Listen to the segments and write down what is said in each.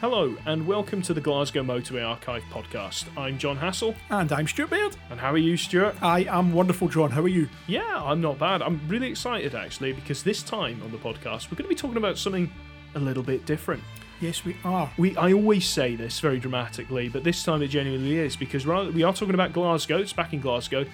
Hello, and welcome to the Glasgow Motorway Archive podcast. I'm John Hassel, And I'm Stuart Beard. and how are you, Stuart? I am wonderful, John. How are you? Yeah, I'm not bad. I'm really excited actually because this time on the podcast we're going to be talking about something a little bit different. Yes, we are. We I always say this very dramatically, but this time it genuinely is because we're, we are talking about Glasgow. It's back in Glasgow,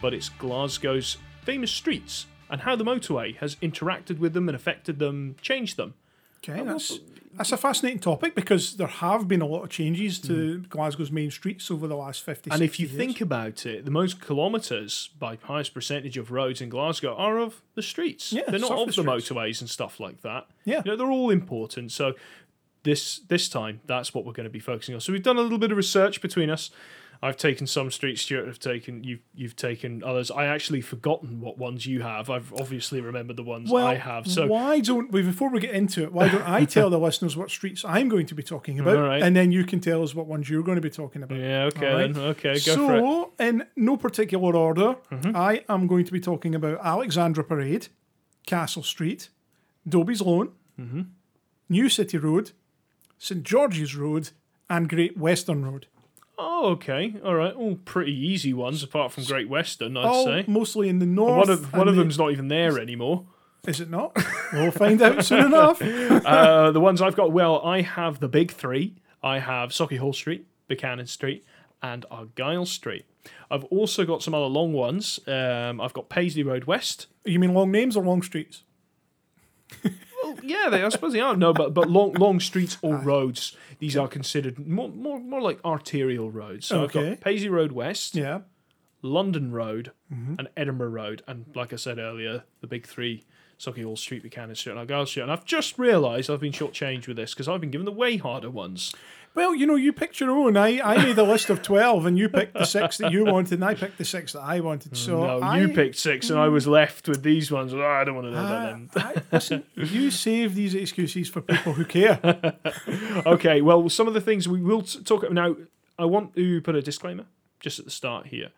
but it's Glasgow's famous streets and how the motorway has interacted with them and affected them, changed them. Okay, that's that's a fascinating topic because there have been a lot of changes to hmm. Glasgow's main streets over the last 50 And if you 60 think about it, the most kilometres by highest percentage of roads in Glasgow are of the streets. Yeah, they're not of the streets. motorways and stuff like that. Yeah. you know, they're all important. So this this time, that's what we're going to be focusing on. So we've done a little bit of research between us. I've taken some streets. Stuart have taken you've you've taken others. I actually forgotten what ones you have. I've obviously remembered the ones well, I have. So why don't we, before we get into it, why don't I tell the listeners what streets I'm going to be talking about, right. and then you can tell us what ones you're going to be talking about. yeah, okay right. then. Okay, go for it. Mm-hmm. so, in no particular order, I am going to be talking about Alexandra Parade, Castle Street, Dobbie's Loan, Mm-hmm. New City Road, St George's Road, and Great Western Road. Oh, okay, all right. All pretty easy ones, apart from Great Western, I'd All say. mostly in the north. One of one and of the- them's not even there anymore. Is it not? we'll find out soon enough. uh, the ones I've got, well, I have the big three. I have Sauchiehall Street, Buchanan Street, and Argyle Street. I've also got some other long ones. Um, I've got Paisley Road West. You mean long names or long streets? Well, yeah, they, I suppose they are. No, but but long long streets or roads. These are considered more more, more like arterial roads. So I've Okay. got Paisley Road West, Yeah. London Road, mm-hmm. and Edinburgh Road. And like I said earlier, the big three. Sauchiehall Street, Buchanan Street, and Argyle Street. And I've just realised I've been shortchanged with this because I've been given the way harder ones. Well, you know, you picked your own. I, I made a list of 12 and you picked the six that you wanted and I picked the six that I wanted. So No, I, you picked six, and I was left with these ones. Oh, I don't want to know about I, them. I, listen, you save these excuses for people who care. Okay, well, some of the things we will talk about now. I want to put a disclaimer just at the start here,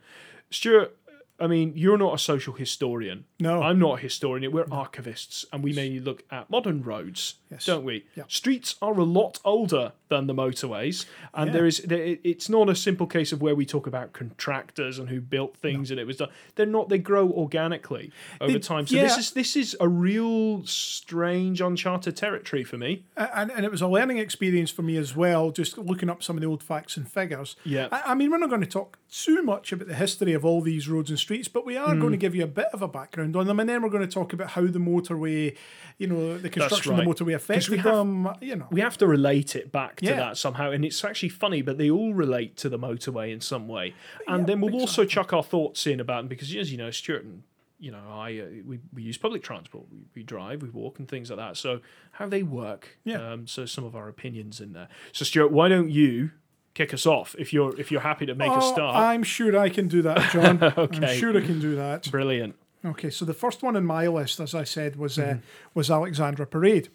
Stuart. I mean, you're not a social historian. No. I'm not a historian. We're archivists, and we mainly look at modern roads, Yes. don't we? Yeah. Streets are a lot older than the motorways, and Yeah. there is there, it's not a simple case of where we talk about contractors and who built things and it was done. They're not. They grow organically over They- time. So this is this is a real strange, uncharted territory for me. and, and it was a learning experience for me as well, just looking up some of the old facts and figures. Yeah. I, I mean, we're not going to talk too much about the history of all these roads and streets, but we are going Hmm. to give you a bit of a background on them, and then we're going to talk about how the motorway, you know, the construction right. of the motorway affected have- them. You know, we have to relate it back to Yeah. that somehow and it's actually funny but they all relate to the motorway in some way and Yeah, then we'll also chuck our thoughts in about them because as you know stuart and you know i uh, we, we use public transport we, we drive we walk and things like that so how they work Yeah. um, so some of our opinions in there so stuart why don't you kick us off if you're if you're happy to make a Oh, start I'm sure I can do that, John. Okay. I'm sure I can do that. brilliant Okay, so the first one in my list, as I said, was Mm-hmm. uh, was Alexandra Parade.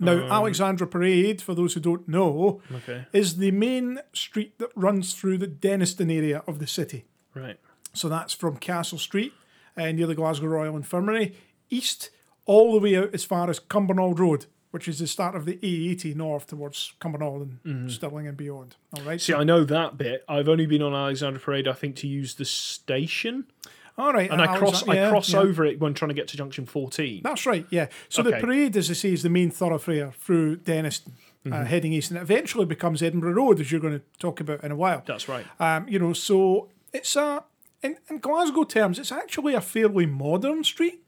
Now, Um, Alexandra Parade, for those who don't know, okay is the main street that runs through the Dennistoun area of the city. right So that's from Castle Street uh, near the Glasgow Royal Infirmary, east all the way out as far as Cumbernauld Road, which is the start of the A80 north towards Cumbernauld and Stirling and beyond. All right. See i know that bit i've only been on Alexandra parade i think to use the station all right. and i cross i yeah, cross yeah. over it when trying to get to junction 14 That's right, yeah. So Okay. the parade, as I say, is the main thoroughfare through Dennistoun, Mm-hmm. uh, heading east, and it eventually becomes Edinburgh Road, as you're going to talk about in a while. that's right Um, you know, so it's a in, in Glasgow terms, it's actually a fairly modern street.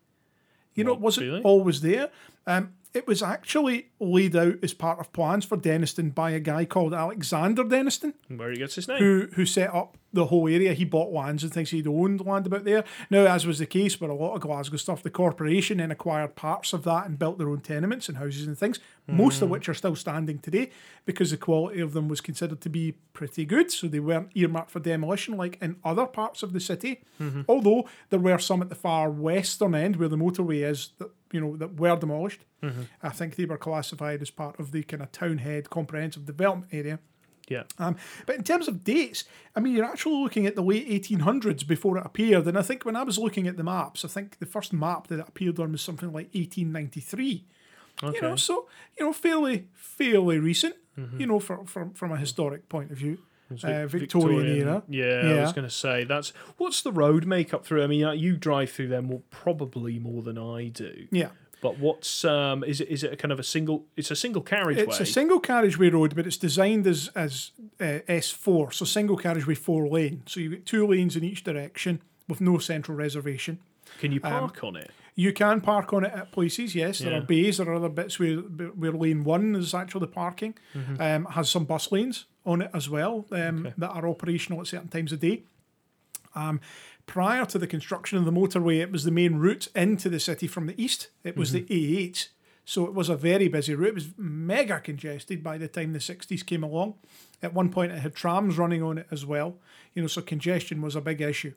You know, it wasn't really? always there. Um, it was actually laid out as part of plans for Dennistoun by a guy called Alexander Dennistoun. where he gets his name who who set up the whole area. He bought lands and things. He'd owned land about there. Now, as was the case with a lot of Glasgow stuff, the corporation then acquired parts of that and built their own tenements and houses and things, most of hmm. which are still standing today because the quality of them was considered to be pretty good. So they weren't earmarked for demolition like in other parts of the city. Mm-hmm. Although there were some at the far western end where the motorway is that you know that were demolished. Mm-hmm. I think they were classified as part of the kind of townhead comprehensive development area. Yeah. Um, but in terms of dates, I mean, you're actually looking at the late 1800s before it appeared. And I think when I was looking at the maps, I think the first map that it appeared on was something like 1893. Okay. You know, so you know, fairly fairly recent. you know, for, from from a historic point of view. Uh, Vic- Victorian era. Yeah, I was going to say that's what's the road makeup through. I mean, uh, you drive through them more, probably more than I do. Yeah. But what's um is it is it a kind of a single? It's a single carriageway. It's a single carriageway road, but it's designed as as uh, S4, so single carriageway four lane. So you get two lanes in each direction with no central reservation. Can you um, park on it? You can park on it at places, yes. There Yeah. are bays, there are other bits where where lane one is actually the parking. Mm-hmm. Um, has some bus lanes on it as well um, that are operational at certain times of day. Um, prior to the construction of the motorway, it was the main route into the city from the east. It was the A8. So it was a very busy route. It was mega congested by the time the 60s came along. At one point, it had trams running on it as well. You know, so congestion was a big issue.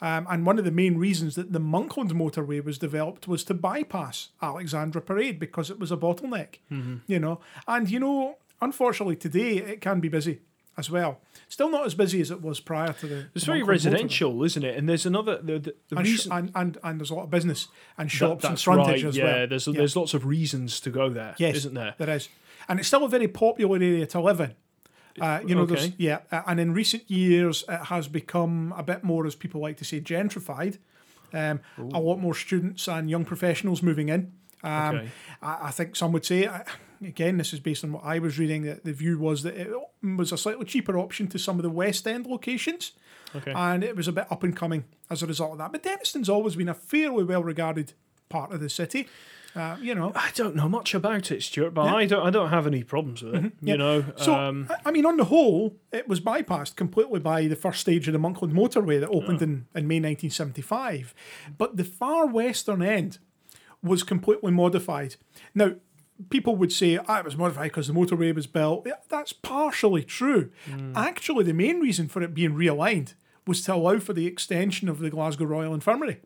Um, and one of the main reasons that the Monkland motorway was developed was to bypass Alexandra Parade because it was a bottleneck. You know, and you know, unfortunately today it can be busy as well. Still not as busy as it was prior to the. It's the very residential, isn't it? And there's another the, the, the And, reason and, and and there's a lot of business and that- shops and frontage right. as yeah, well. there's there's lots of reasons to go there, Yes, not there? There is, and it's still a very popular area to live in. Uh, you know, there's yeah, and in recent years it has become a bit more, as people like to say, gentrified. Um, a lot more students and young professionals moving in. Um, Okay. I, I think some would say, uh, again, this is based on what I was reading, that the view was that it was a slightly cheaper option to some of the West End locations, Okay. and it was a bit up and coming as a result of that. But Dennistoun's always been a fairly well regarded part of the city. Uh, you know, I don't know much about it, Stuart, but I don't I don't have any problems with it. Mm-hmm. Yeah. You know, So, um, I- mean, on the whole, it was bypassed completely by the first stage of the Monkland motorway that opened in, in May 1975. But the far western end was completely modified. Now, people would say, ah, it was modified because the motorway was built. Yeah, that's partially true. Hmm. Actually, the main reason for it being realigned was to allow for the extension of the Glasgow Royal Infirmary.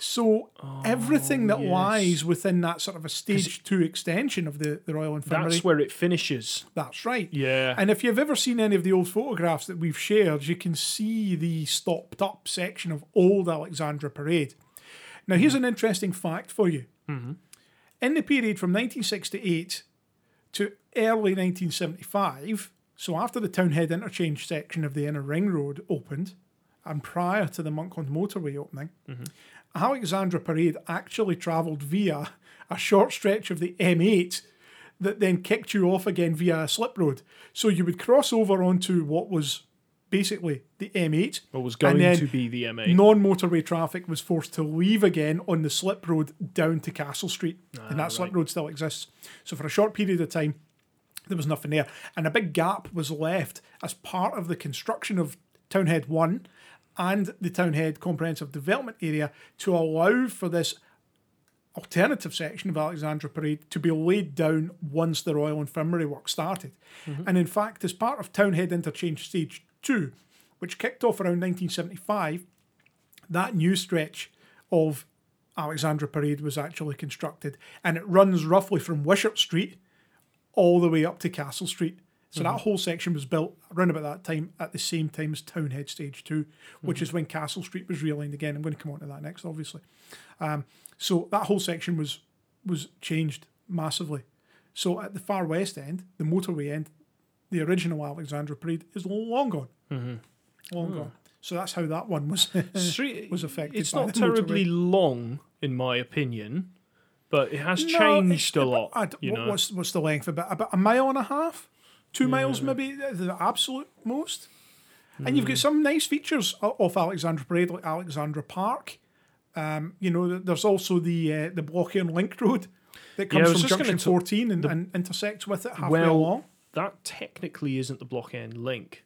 So oh, everything that yes. lies within that sort of a stage two extension of the, the Royal Infirmary. that's where it finishes. That's right. Yeah. And if you've ever seen any of the old photographs that we've shared, you can see the stopped up section of old Alexandra Parade. Now, here's hmm. an interesting fact for you. Mm-hmm. In the period from 1968 to early 1975, so after the Townhead interchange section of the Inner Ring Road opened, and prior to the Monkland motorway opening, mm-hmm. Alexandra Parade actually travelled via a short stretch of the M8 that then kicked you off again via a slip road. So you would cross over onto what was basically the M8. What was going to be the M8. Non motorway traffic was forced to leave again on the slip road down to Castle Street. and ah, that slip road still exists. So for a short period of time, there was nothing there. And a big gap was left as part of the construction of Townhead 1 and the Townhead Comprehensive Development Area to allow for this alternative section of Alexandra Parade to be laid down once the Royal Infirmary work started. Mm-hmm. And in fact, as part of Townhead Interchange Stage 2, which kicked off around 1975, that new stretch of Alexandra Parade was actually constructed. And it runs roughly from Wishart Street all the way up to Castle Street. So that whole section was built around about that time at the same time as Townhead Stage 2, which is when Castle Street was realigned again. I'm going to come on to that next, obviously. Um, so that whole section was was changed massively. So at the far west end, the motorway end, the original Alexandra Parade is long gone. Long gone. So that's how that one was Street- was affected It's not the terribly motorway. long, in my opinion, but it has No, changed a lot. I you what- know, what's what's the length? About about a mile and a half, two miles maybe the- the absolute most. And you've got Hmm. some nice features off Alexandra Parade, like Alexandra Park. Um, you know, there's also the uh, the and Link Road that comes was from Junction 14 and, and intersects with it halfway well, along. That technically isn't the block end link.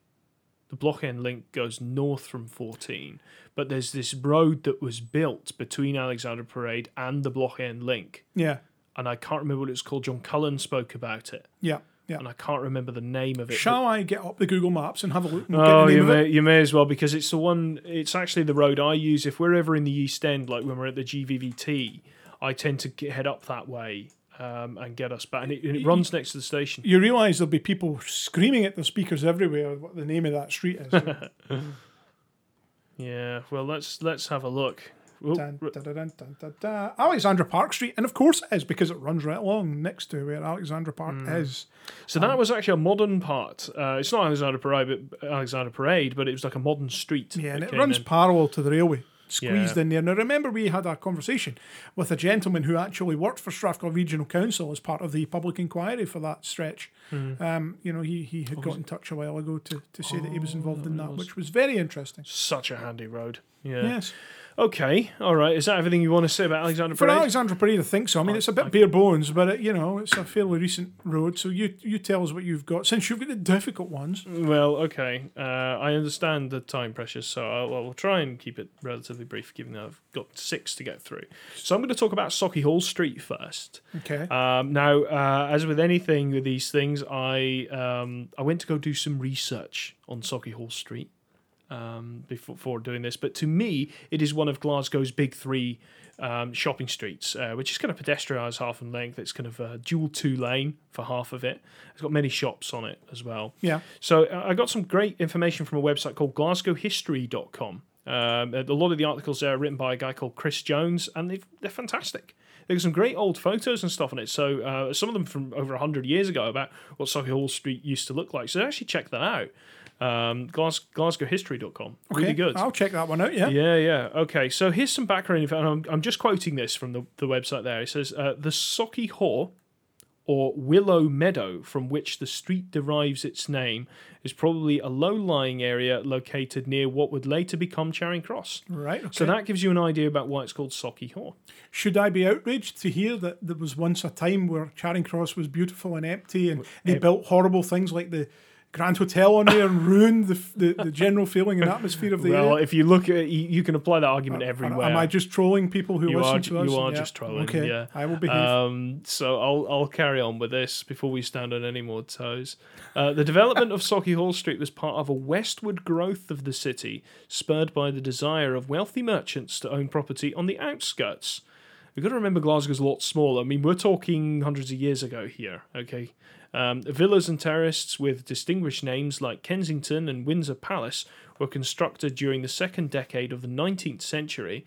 The block end link goes north from 14, but there's this road that was built between Alexander Parade and the block end link, Yeah, and I can't remember what it's called. John Cullen spoke about it, yeah, yeah. and I can't remember the name of it. Shall I get up the Google Maps and have a look? Oh, you may, you may as well because it's the one. It's actually the road I use if we're ever in the East End, like when we're at the GVVT. I tend to get, head up that way um, and get us back, and it, and it runs next to the station. You realise there'll be people screaming at their speakers everywhere what the name of that street is. Yeah, well let's let's have a look. Oh, Dun, dun, dun. Alexandra Park Street, and of course it is because it runs right along next to where Alexandra Park Hmm. is. So that was actually a modern part. Uh, it's not Alexandra Parade, but Alexander Parade, but it was like a modern street. Yeah, and it runs in. parallel to the railway, squeezed Yeah. in there. Now, remember, we had a conversation with a gentleman who actually worked for Strathclyde Regional Council as part of the public inquiry for that stretch. Hmm. Um, you know, he, he had got in touch a while ago to, to say that he was involved Oh, in that, which was very interesting. Such a handy road. Yeah. Yes. Okay. All right. Is that everything you want to say about Alexander For Parade? Alexandra Parade, I think so. I mean, it's a bit bare bones, but it, you know, it's a fairly recent road. So you you tell us what you've got since you've got the difficult ones. Well, okay. Uh, I understand the time pressures, so I'll, I'll try and keep it relatively brief, given that I've got six to get through. So I'm going to talk about Sauchiehall Street first. Okay. Um, now, uh, as with anything with these things, I um, I went to go do some research on Sauchiehall Street um, before, before doing this. But to me, it is one of Glasgow's big three um, shopping streets, uh, which is kind of pedestrianised half in length. It's kind of a dual two lane for half of it. It's got many shops on it as well. yeah. So uh, I got some great information from a website called GlasgowHistory.com. Um, a lot of the articles there are written by a guy called Chris Jones, and they've, they're fantastic. There's some great old photos and stuff on it. So uh, some of them from over 100 years ago about what Sauchiehall Street used to look like. So actually check that out. Um, Glas- GlasgowHistory.com. Really good. I'll check that one out. Yeah. Yeah, yeah. Okay, so here's some background info. and I'm, I'm just quoting this from the, the website there. It says uh, the Sauchie Haugh, or Willow Meadow, from which the street derives its name, is probably a low lying area located near what would later become Charing Cross. Right. Okay. So that gives you an idea about why it's called Sauchie Haugh. Should I be outraged to hear that there was once a time where Charing Cross was beautiful and empty, and they built horrible things like the Grand Hotel on there and ruin the, the, the general feeling and atmosphere of the Well, area? if you look at you, you can apply that argument Or everywhere. Am I just trolling people who You listen are- to us? you are Yeah. just trolling, Okay, yeah. I will behave. Um, so I'll I'll carry on with this before we stand on any more toes. Uh, the development of Sauchiehall Street was part of a westward growth of the city, spurred by the desire of wealthy merchants to own property on the outskirts. We've got to remember Glasgow's a lot smaller. I mean, we're talking hundreds of years ago here. Okay, um, villas and terraces with distinguished names like Kensington and Windsor Palace were constructed during the second decade of the 19th century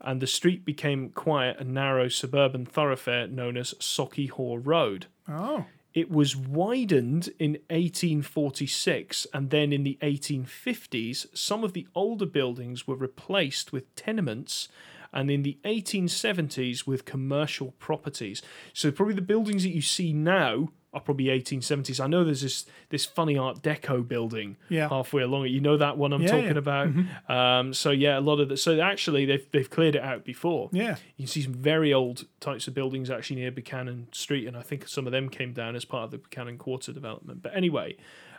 and the street became quiet and narrow suburban thoroughfare known as Socky Haw Road. oh, It was widened in 1846, and then in the 1850s, some of the older buildings were replaced with tenements, and in the 1870s with commercial properties. So probably the buildings that you see now are probably 1870s. I know there's this this funny Art Deco building Yeah. halfway along it. You know that one I'm Yeah, talking yeah. about. Um, so yeah, a lot of the so actually they've they've cleared it out before. yeah. You can see some very old types of buildings actually near Buchanan Street, and I think some of them came down as part of the Buchanan Quarter development. But anyway,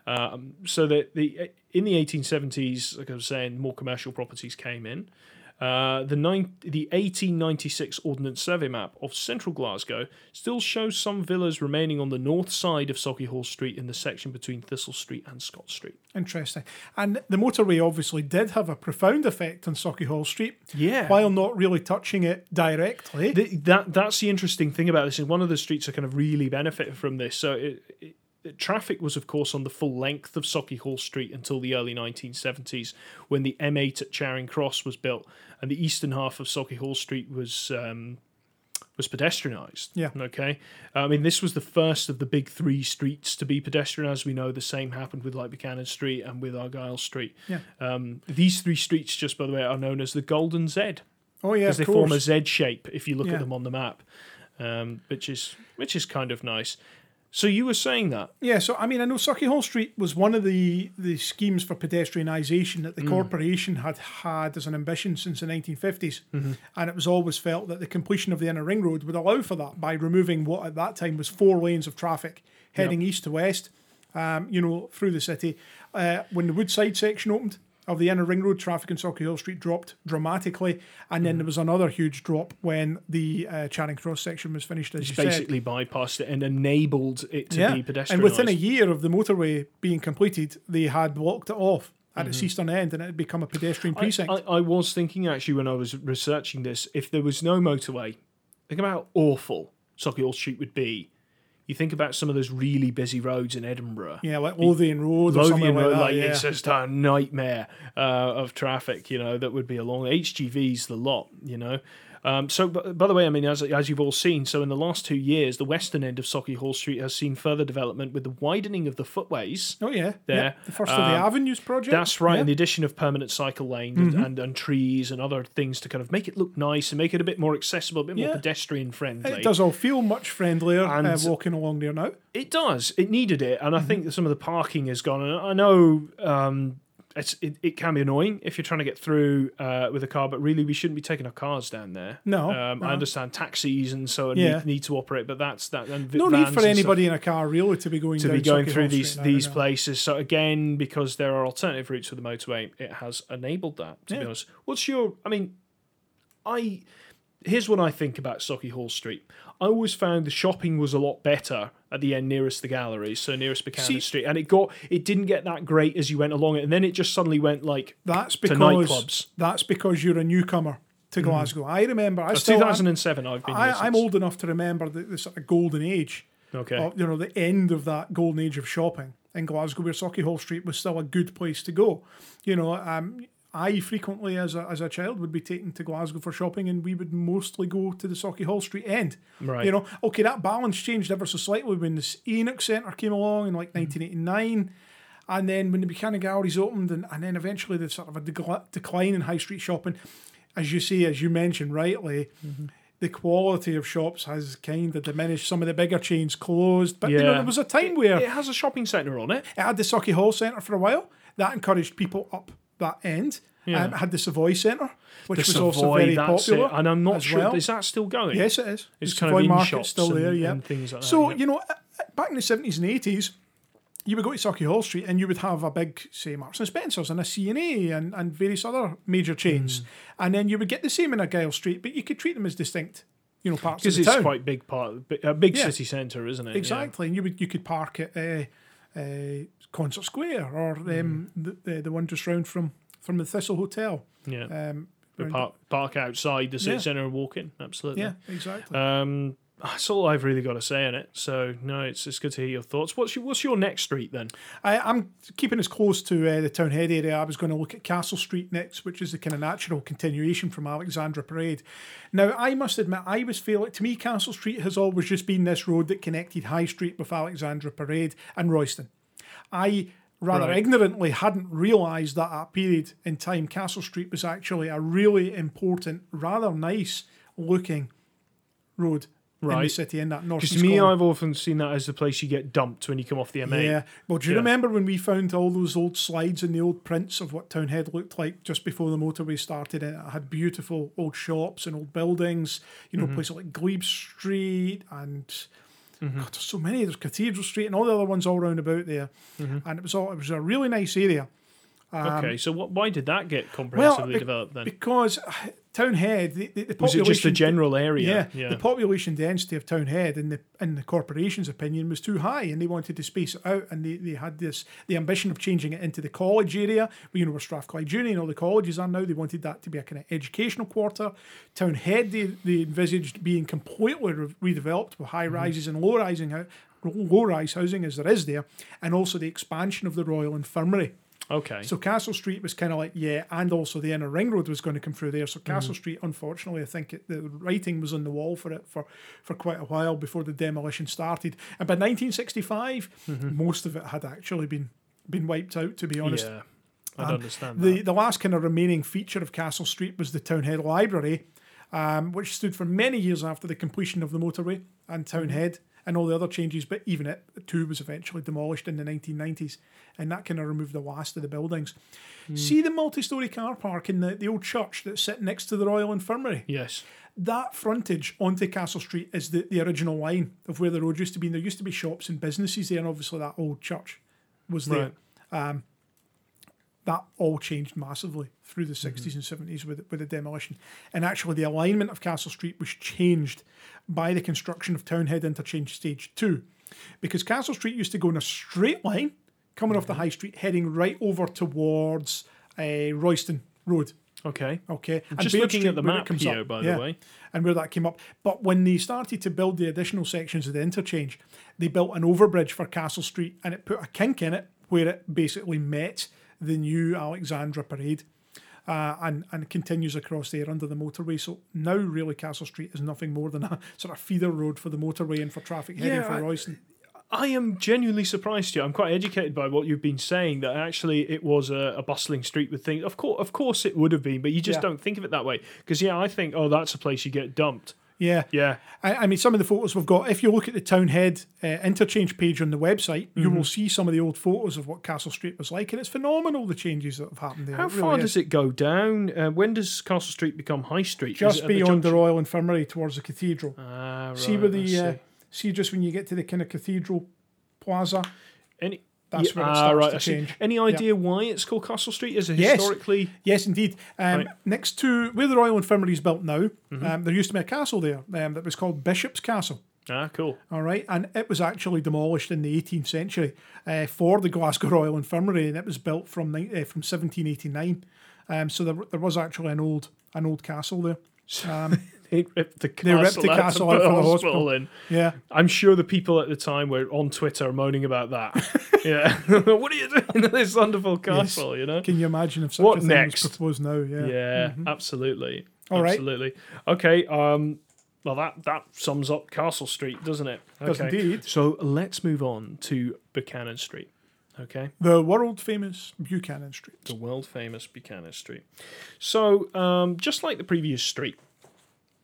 um, so that the in the 1870s, like I was saying, more commercial properties came in. Uh, the nine, the 1896 Ordnance Survey map of central Glasgow still shows some villas remaining on the north side of Sauchiehall Street in the section between Thistle Street and Scott Street. Interesting. And the motorway obviously did have a profound effect on Sauchiehall Street, Yeah, while not really touching it directly. Th- that that's the interesting thing about this is one of the streets that kind of really benefited from this. So it- traffic was, of course, on the full length of Sauchiehall Street until the early 1970s, when the M8 at Charing Cross was built, and the eastern half of Sauchiehall Street was. Um, was pedestrianised. Yeah. Okay. I mean, this was the first of the big three streets to be pedestrianised. We know the same happened with like Buchanan Street and with Argyle Street. Yeah. Um, these three streets, just by the way, are known as the Golden Z oh yeah, because they form a Z shape if you look Yeah. at them on the map, um, which is which is kind of nice. So you were saying that Yeah, so I mean, I know Sauchiehall Street was one of the, the schemes for pedestrianisation that the Mm. corporation had had as an ambition since the 1950s. Mm-hmm. And it was always felt that the completion of the inner ring road would allow for that by removing what at that time was four lanes of traffic heading east to west, um, you know, through the city. Uh, when the Woodside section opened, of the inner ring road traffic in Sauchiehall Street dropped dramatically, and then there was another huge drop when the uh, Charing Cross section was finished. As you said, basically bypassed it and enabled it to be pedestrianised. and within a year of the motorway being completed, they had blocked it off at Mm-hmm. its eastern end, and it had become a pedestrian precinct. I, I was thinking actually when I was researching this, if there was no motorway, think about how awful Sauchiehall Street would be You think about some of those really busy roads in Edinburgh. Yeah, like Lothian Road or something Lothian like Road, that. like yeah. it's just a nightmare uh, of traffic. You know that would be along HGVs the lot. You know. Um, so, b- by the way, I mean, as, as you've all seen, so in the last two years, the western end of Sauchiehall Street has seen further development with the widening of the footways. oh yeah, there. yeah. The first of the Um, avenues project. That's right, Yeah. Mm-hmm. and the addition of permanent cycle lane and, and, and trees and other things to kind of make it look nice and make it a bit more accessible, a bit more pedestrian friendly. It does all feel much friendlier And- uh, walking along there now. It does. It needed it, and I Mm-hmm. think that some of the parking has gone. And I know um, it's it, it can be annoying if you're trying to get through uh, with a car, but really we shouldn't be taking our cars down there. No, um, no. I understand taxis and so Yeah. need, need to operate, but that's that. And No need for and stuff anybody in a car really to be going to be going through these these places. So again, because there are alternative routes for the motorway, it has enabled that. To be honest, what's your? I mean, I here's what I think about Sauchiehall Street. I always found the shopping was a lot better at the end nearest the galleries, so nearest Buchanan See- Street, and it got it didn't get that great as you went along it, and then it just suddenly went like That's to because nightclubs. that's because you're a newcomer to Glasgow. I remember. I Uh, still. I'm, 2007. I've been. I, I'm old enough to remember the, the sort of golden age. Okay. Of, you know, the end of that golden age of shopping in Glasgow, where Sauchiehall Street was still a good place to go. You know, um, I frequently, as a, as a child, would be taken to Glasgow for shopping, and we would mostly go to the Sauchiehall Street end. Right. You know, okay, that balance changed ever so slightly when the Enoch Centre came along in like 1989. And then when the Buchanan Galleries opened, and, and then eventually the sort of a decline in high street shopping, as you say, as you mentioned rightly, mm-hmm. the quality of shops has kind of diminished. Some of the bigger chains closed, but you know there was a time where it has a shopping centre on it. it had the Sauchiehall Centre for a while. That encouraged people up that end. Yeah. Um, had the Savoy Centre, which The was also very popular. it. And I'm not sure well. is that still going. Yes, it is. It's the kind Savoy of shops still there, and- yeah. and things like that, so, yeah. you know, back in the 70s and 80s, you would go to Sauchiehall Street and you would have a big, say, Marks and Spencer's and a C&A and, and various other major chains. And then you would get the same in Argyle Street, but you could treat them as distinct, you know, parts of because it's town. quite big part, a big Yeah. city centre, isn't it? Yeah. Exactly, and you would you could park at uh, uh, Concert Square or um, the, the the one just round from from the Thistle Hotel. Yeah. Um, park, park outside the city Yeah. centre and walk in. Absolutely. yeah, exactly. Um, that's all I've really got to say on it. So no, it's it's good to hear your thoughts. What's your what's your next street then? I, I'm keeping as close to uh, the town head area. I was going to look at Castle Street next, which is the kind of natural continuation from Alexandra Parade. Now, I must admit, I was feeling to me, Castle Street has always just been this road that connected High Street with Alexandra Parade and Royston. I rather Right. ignorantly hadn't realised that at a period in time, Castle Street was actually a really important, rather nice looking road in the city in that north. Because to me, I've often seen that as the place you get dumped when you come off the M8. Yeah. Well, do you Yeah. remember when we found all those old slides and the old prints of what Townhead looked like just before the motorway started? And it had beautiful old shops and old buildings, you know, Mm-hmm. places like Glebe Street and God, there's so many. There's Cathedral Street and all the other ones all round about there. Mm-hmm. And it was all it was a really nice area. okay, so what? Why did that get comprehensively be- developed then? Because Townhead, the, the, the Was it population, just the general area? Yeah, yeah. the population density of Townhead, in the in the corporation's opinion, was too high, and they wanted to space it out, and they, they had this the ambition of changing it into the college area, you know, where Strathclyde Junior and all the colleges are now. They wanted that to be a kind of educational quarter. Townhead, they, they envisaged being completely re- redeveloped with high mm-hmm. rises and low rising low rise housing as there is there, and also the expansion of the Royal Infirmary. Okay. So Castle Street was kind of like yeah, and also the inner ring road was going to come through there. So Castle Street, unfortunately, I think it, the writing was on the wall for it for for quite a while before the demolition started. And by 1965, most of it had actually been been wiped out. To be honest, yeah, I'd Um, understand the that. the last kind of remaining feature of Castle Street was the Townhead Library, um, which stood for many years after the completion of the motorway and Townhead and all the other changes. But even it too was eventually demolished in the 1990s, and that kind of removed the last of the buildings. Hmm. See the multi-story car park in the, the old church that's sitting next to the Royal Infirmary. Yes. That frontage onto Castle Street is the, the original line of where the road used to be. And there used to be shops and businesses there, and obviously that old church was there Right. Um, that all changed massively through the mm-hmm. 60s and 70s with, with the demolition. And actually, the alignment of Castle Street was changed by the construction of Townhead Interchange Stage 2. Because Castle Street used to go in a straight line, coming off the high street, heading right over towards uh, Royston Road. Okay. Okay, and Just Baird looking Street, at the map here, up, by yeah, the way. and where that came up. But when they started to build the additional sections of the interchange, they built an overbridge for Castle Street, and it put a kink in it where it basically met the new Alexandra Parade. Uh, and and continues across there under the motorway. So now, really, Castle Street is nothing more than a sort of feeder road for the motorway and for traffic heading Yeah, for Royston. I am genuinely surprised here. I'm quite educated by what you've been saying that actually it was a, a bustling street with things. Of course, of course it would have been, but you just Yeah. don't think of it that way. Because yeah, I think oh that's a place you get dumped. Yeah, Yeah, I, I mean, some of the photos we've got, if you look at the Town Head uh, interchange page on the website, you Mm-hmm. will see some of the old photos of what Castle Street was like, and it's phenomenal the changes that have happened there. how really far is. does it go down? Uh, when does Castle Street become High Street? Just at the beyond the? Royal Infirmary towards the cathedral. Ah, see where the uh, see. see just when you get to the kind of cathedral plaza. any. That's yeah, where it ah, right, to I see. change. Any idea why it's called Castle Street? Is it Yes. historically? Yes, indeed. Um, Right. Next to where the Royal Infirmary is built now, Mm-hmm. um, there used to be a castle there um, that was called Bishop's Castle. Ah, cool. All right, and it was actually demolished in the 18th century uh, for the Glasgow Royal Infirmary, and it was built from uh, from 1789. Um, so there, there was actually an old an old castle there. They ripped the They castle, ripped the castle out a the hospital hospital. in. yeah, I'm sure the people at the time were on Twitter moaning about that. yeah, what are you doing to this wonderful castle? You know. can you imagine if such What a thing next? was proposed now? Yeah. Yeah, absolutely. Mm-hmm. All right. absolutely. Okay. Um. Well, that that sums up Castle Street, doesn't it? Does Okay. indeed. So let's move on to Buchanan Street. Okay. The world famous Buchanan Street. the world famous Buchanan Street. So, um, just like the previous street,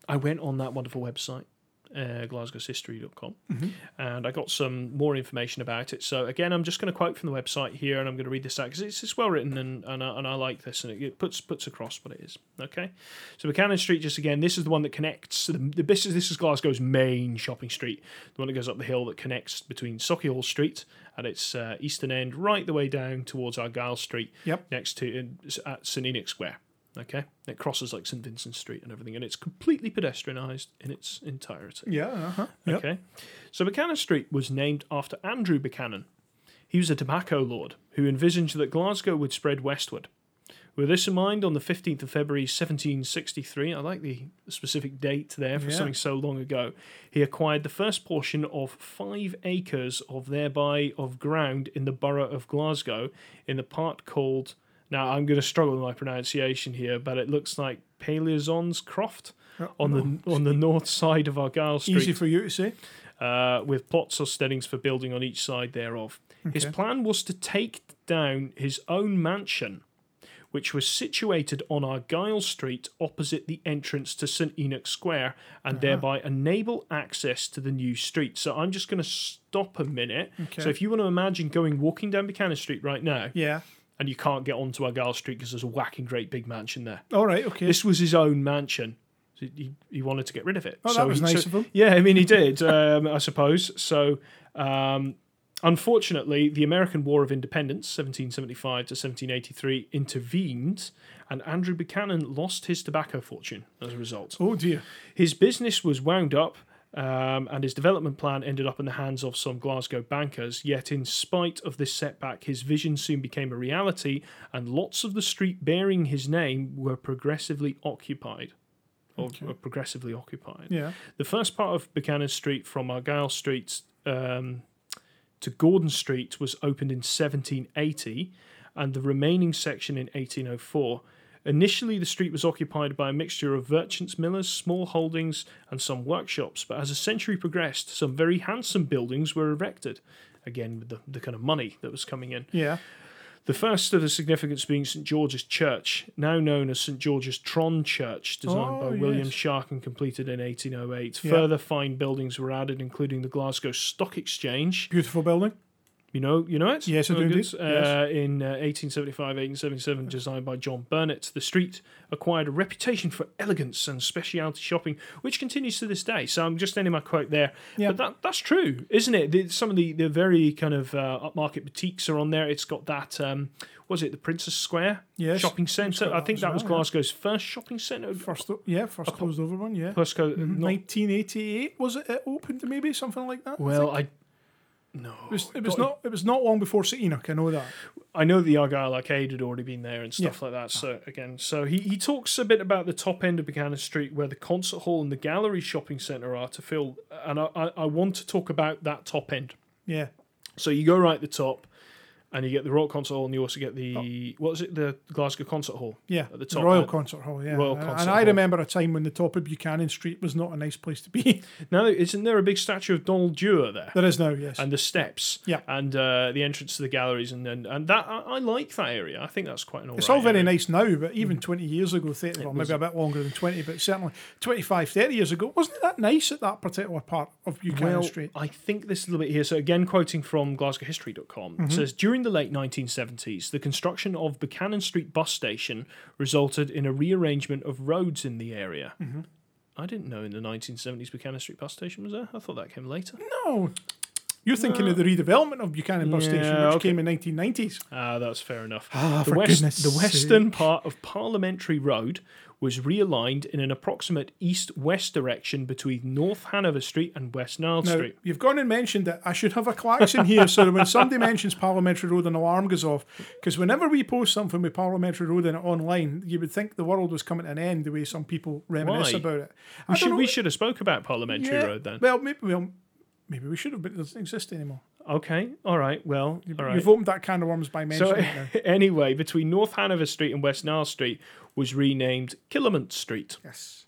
I went on that wonderful website, uh, glasgowshistory.com, and I got some more information about it. So, again, I'm just going to quote from the website here, and I'm going to read this out because it's, it's well written and, and, I, and I like this, and it, it puts puts across what it is. Okay, so Buchanan Street, just again, this is the one that connects. The, the, this, is, this is Glasgow's main shopping street, the one that goes up the hill that connects between Sauchiehall Street at its uh, eastern end, right the way down towards Argyle Street, Yep. next to in, at St Enoch Square. Okay, it crosses like St Vincent Street and everything, and it's completely pedestrianised in its entirety. Yeah. Uh-huh. Yep. Okay, so Buchanan Street was named after Andrew Buchanan. He was a tobacco lord who envisaged that Glasgow would spread westward. With this in mind, on the 15th of February 1763, I like the specific date there for Yeah. something so long ago, he acquired the first portion of five acres of thereby of ground in the borough of Glasgow in the part called, now I'm going to struggle with my pronunciation here, but it looks like Paleozons Croft on the on the north side of Argyle Street Easy for you to say. uh, with plots or steadings for building on each side thereof. His plan was to take down his own mansion, which was situated on Argyle Street opposite the entrance to St Enoch Square, and thereby enable access to the new street. So I'm just going to stop a minute. Okay. So if you want to imagine going walking down Buchanan Street right now, Yeah. And you can't get onto Argyle Street because there's a whacking great big mansion there. All right. Okay. This was his own mansion. So he, he wanted to get rid of it. Oh, that was he nice took- of him. Yeah, I mean, he did, um, I suppose. So, um, unfortunately, the American War of Independence, 1775 to 1783, intervened, and Andrew Buchanan lost his tobacco fortune as a result. oh dear. His business was wound up, um, and his development plan ended up in the hands of some Glasgow bankers. Yet, in spite of this setback, his vision soon became a reality, and lots of the street bearing his name were progressively occupied. Or, or progressively occupied. Yeah. The first part of Buchanan Street from Argyle Street um, to Gordon Street was opened in 1780, and the remaining section in 1804. Initially, the street was occupied by a mixture of merchants, millers, small holdings, and some workshops. But as the century progressed, some very handsome buildings were erected. Again, with the, the kind of money that was coming in. Yeah. The first of the significance being St George's Church, now known as St George's Tron Church, designed Oh, by William yes. Shark and completed in 1808. Yeah. Further fine buildings were added, including the Glasgow Stock Exchange. Beautiful building. You know, you know it. Yes, I do indeed. Uh, In uh, 1875, 1877, designed by John Burnet, the street acquired a reputation for elegance and specialty shopping, which continues to this day. So I'm just ending my quote there. Yeah. But that, that's true, isn't it? The, some of the, the very kind of uh, upmarket boutiques are on there. It's got that. Um, was it the Princess Square Yes, shopping centre? I think that was well, yeah. Glasgow's first shopping centre. First, yeah, first closed over one. Yeah. Glasgow, not- 1988 was it? It opened maybe something like that. Well, think? No, It was, it was not. It was not long before St Enoch. I know that. I know the Argyle Arcade had already been there and stuff like that. So again, so he, he talks a bit about the top end of Buchanan Street where the concert hall and the gallery shopping centre are to fill, and I, I, I want to talk about that top end. Yeah. So you go right at the top, and you get the Royal Concert Hall, and you also get the what was it, the Glasgow Concert Hall Yeah, at the the. Royal. Concert Hall. Yeah, Royal and, Concert and I Hall. remember a time when the top of Buchanan Street was not a nice place to be. Now, isn't there a big statue of Donald Dewar there? there is now, yes. and the steps, Yeah. and uh, the entrance to the galleries, and and, and that I, I like that area. I think that's quite an. it's alright all very area. nice now, but even 20 years ago, 30, well, was- maybe a bit longer than 20, but certainly 25, 30 years ago, wasn't it that nice at that particular part of Buchanan Well, Street? I think this is a little bit here. So again, quoting from GlasgowHistory.com, Mm-hmm. it says during the late 1970s, the construction of Buchanan Street bus station resulted in a rearrangement of roads in the area. Mm-hmm. I didn't know in the 1970s Buchanan Street bus station was there. I thought that came later. No. You're thinking of the redevelopment of Buchanan Bus Station, which okay. came in 1990s. Ah, that's fair enough. Ah, the, for west, goodness the western part of Parliamentary Road was realigned in an approximate east-west direction between North Hanover Street and West Nile Now, Street. you've gone and mentioned it. I should have a klaxon here so that when somebody mentions Parliamentary Road, an alarm goes off. Because whenever we post something with Parliamentary Road in it online, you would think the world was coming to an end the way some people reminisce Why? about it. I We should, know. we should have spoke about Parliamentary Yeah, Road then. Well, maybe, well, maybe we should have, but it doesn't exist anymore. Okay, all right. Well, all right. You've opened that can of worms by So mentioning it anyway, between North Hanover Street and West Nile Street was renamed Killermont Street. Yes.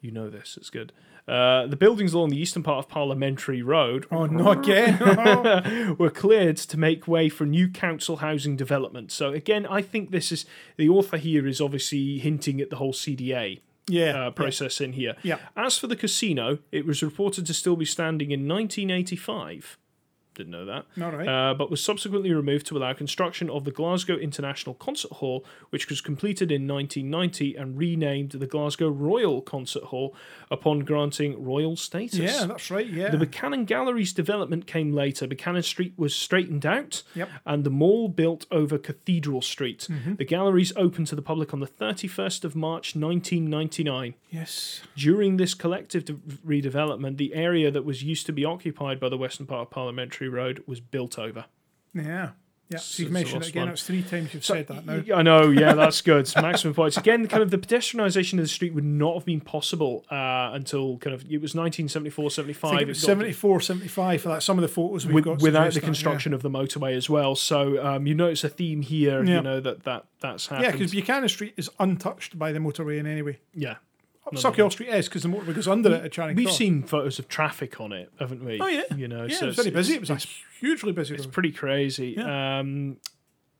You know this; it's good. Uh, the buildings along the eastern part of Parliamentary Road Oh, not again. were cleared to make way for new council housing development. So again, I think this is the author here is obviously hinting at the whole CDA yeah. uh, process in here. Yeah. As for the casino, it was reported to still be standing in 1985. Didn't know that. All right. Uh, but was subsequently removed to allow construction of the Glasgow International Concert Hall, which was completed in 1990 and renamed the Glasgow Royal Concert Hall upon granting royal status. yeah, that's right. Yeah. The Buchanan Galleries development came later. Buchanan Street was straightened out, Yep. Mm-hmm. and the mall built over Cathedral Street. The galleries opened to the public on the 31st of March 1999. yes. During this collective de- redevelopment, the area that was used to be occupied by the western part of Parliamentary Road was built over. Yeah. Yeah. So So you've mentioned it again. It's three times you've said that now. I know, yeah, that's good. Maximum points. Again, kind of the pedestrianisation of the street would not have been possible uh, until kind of it was 1974, 75. I it It was 74, 75 for that. Some of the photos we've with- got without the that, construction of the motorway as well. So um, you notice a theme here. Yeah. You know that that that's happening. Yeah, because Buchanan Street is untouched by the motorway in any way. yeah. Sauchiehall Street is because the motorway goes under it at Charing We've Cross. seen photos of traffic on it, haven't we? Oh, yeah. You know, yeah, so it was very busy. It was a hugely busy. It's pretty crazy. Um,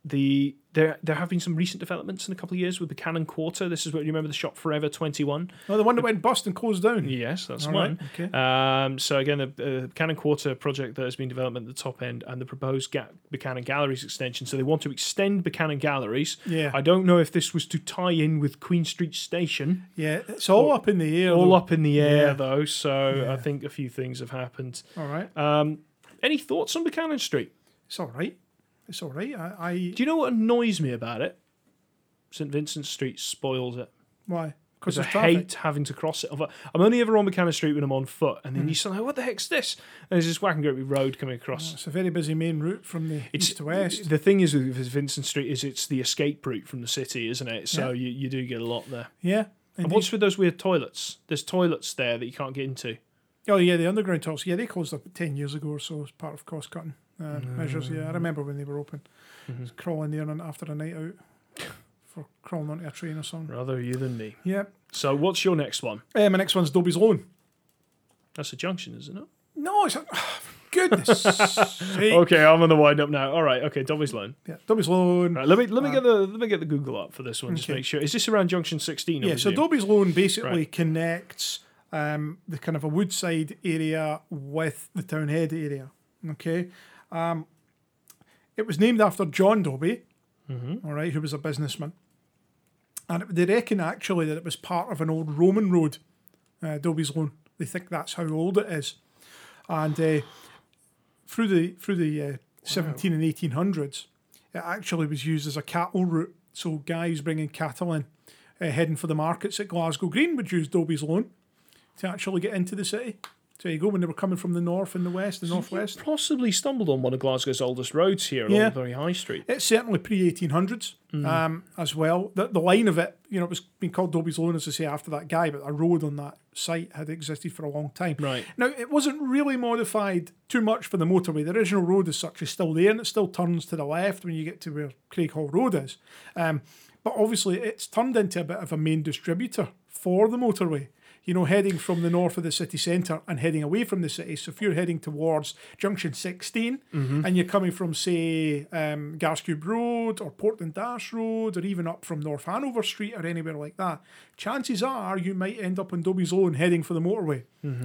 the there there have been some recent developments in a couple of years with the Cannon Quarter. This is what you remember the shop Forever Twenty One. Oh, the one that went bust and closed down. Yes, that's All one. right, okay. Um, so again, the uh, Buchanan Quarter project that has been developed at the top end, and the proposed Ga- Buchanan Galleries extension. So they want to extend Buchanan Galleries. Yeah. I don't know if this was to tie in with Queen Street Station. Yeah, it's all up in the air. All though. up in the air Yeah. though. So Yeah. I think a few things have happened. All right. Um, any thoughts on Buchanan Street? It's all right. It's all right. I, I Do you know what annoys me about it? St Vincent Street spoils it. why? Because I traffic. hate having to cross it. I'm only ever on Buchanan Street when I'm on foot, and then hmm. you start like, "What the heck's this?" And there's this Wackengropey Road coming across. It's a very busy main route from the It's east to west. The thing is with Vincent Street is it's the escape route from the city, isn't it? So Yeah. you, you do get a lot there. Yeah. And what's with those weird toilets? There's toilets there that you can't get into. Oh yeah, the underground toilets. Yeah, they closed up ten years ago or so as part of cost cutting uh, measures. Yeah, I remember when they were open. Mm-hmm. Crawling there on, after a night out for crawling onto a train or something. Rather you than me. Yeah. So what's your next one? Uh, my next one's Dobbie's Loan. That's a junction, isn't it? No, it's a, goodness. sake. Okay, I'm on the wind up now. All right, okay, Dobbie's Loan. Yeah, Dobbie's Loan. Right, let me let me get the let me get the Google up for this one. Just make sure. Is this around junction 16? Yeah, so? Dobbie's Loan basically Right. connects um, the kind of a woodside area with the townhead area. Okay. Um, it was named after John Dobie, all right, who was a businessman. And it- they reckon actually that it was part of an old Roman road, uh, Dobbie's Loan. They think that's how old it is. And uh, through the through the uh, 17 and 1800s, it actually was used as a cattle route. So guys bringing cattle in, uh, heading for the markets at Glasgow Green would use Dobbie's Loan to actually get into the city. So there you go. When they were coming from the north and the west, the northwest. Possibly stumbled on one of Glasgow's oldest roads here along Yeah. Very High Street. It's certainly pre 1800s Mm. um, as well. The, the line of it, you know, it was being called Dobbie's Loan, as I say, after that guy, but a road on that site had existed for a long time. Right. Now, it wasn't really modified too much for the motorway. The original road as such is still there and it still turns to the left when you get to where Craighall Road is. Um, but obviously, it's turned into a bit of a main distributor for the motorway. You know, heading from the north of the city centre and heading away from the city. So if you're heading towards Junction 16 and you're coming from, say, um, Garscube Road or Port Dundas Road or even up from North Hanover Street or anywhere like that, chances are you might end up on Dobbie's Loan heading for the motorway.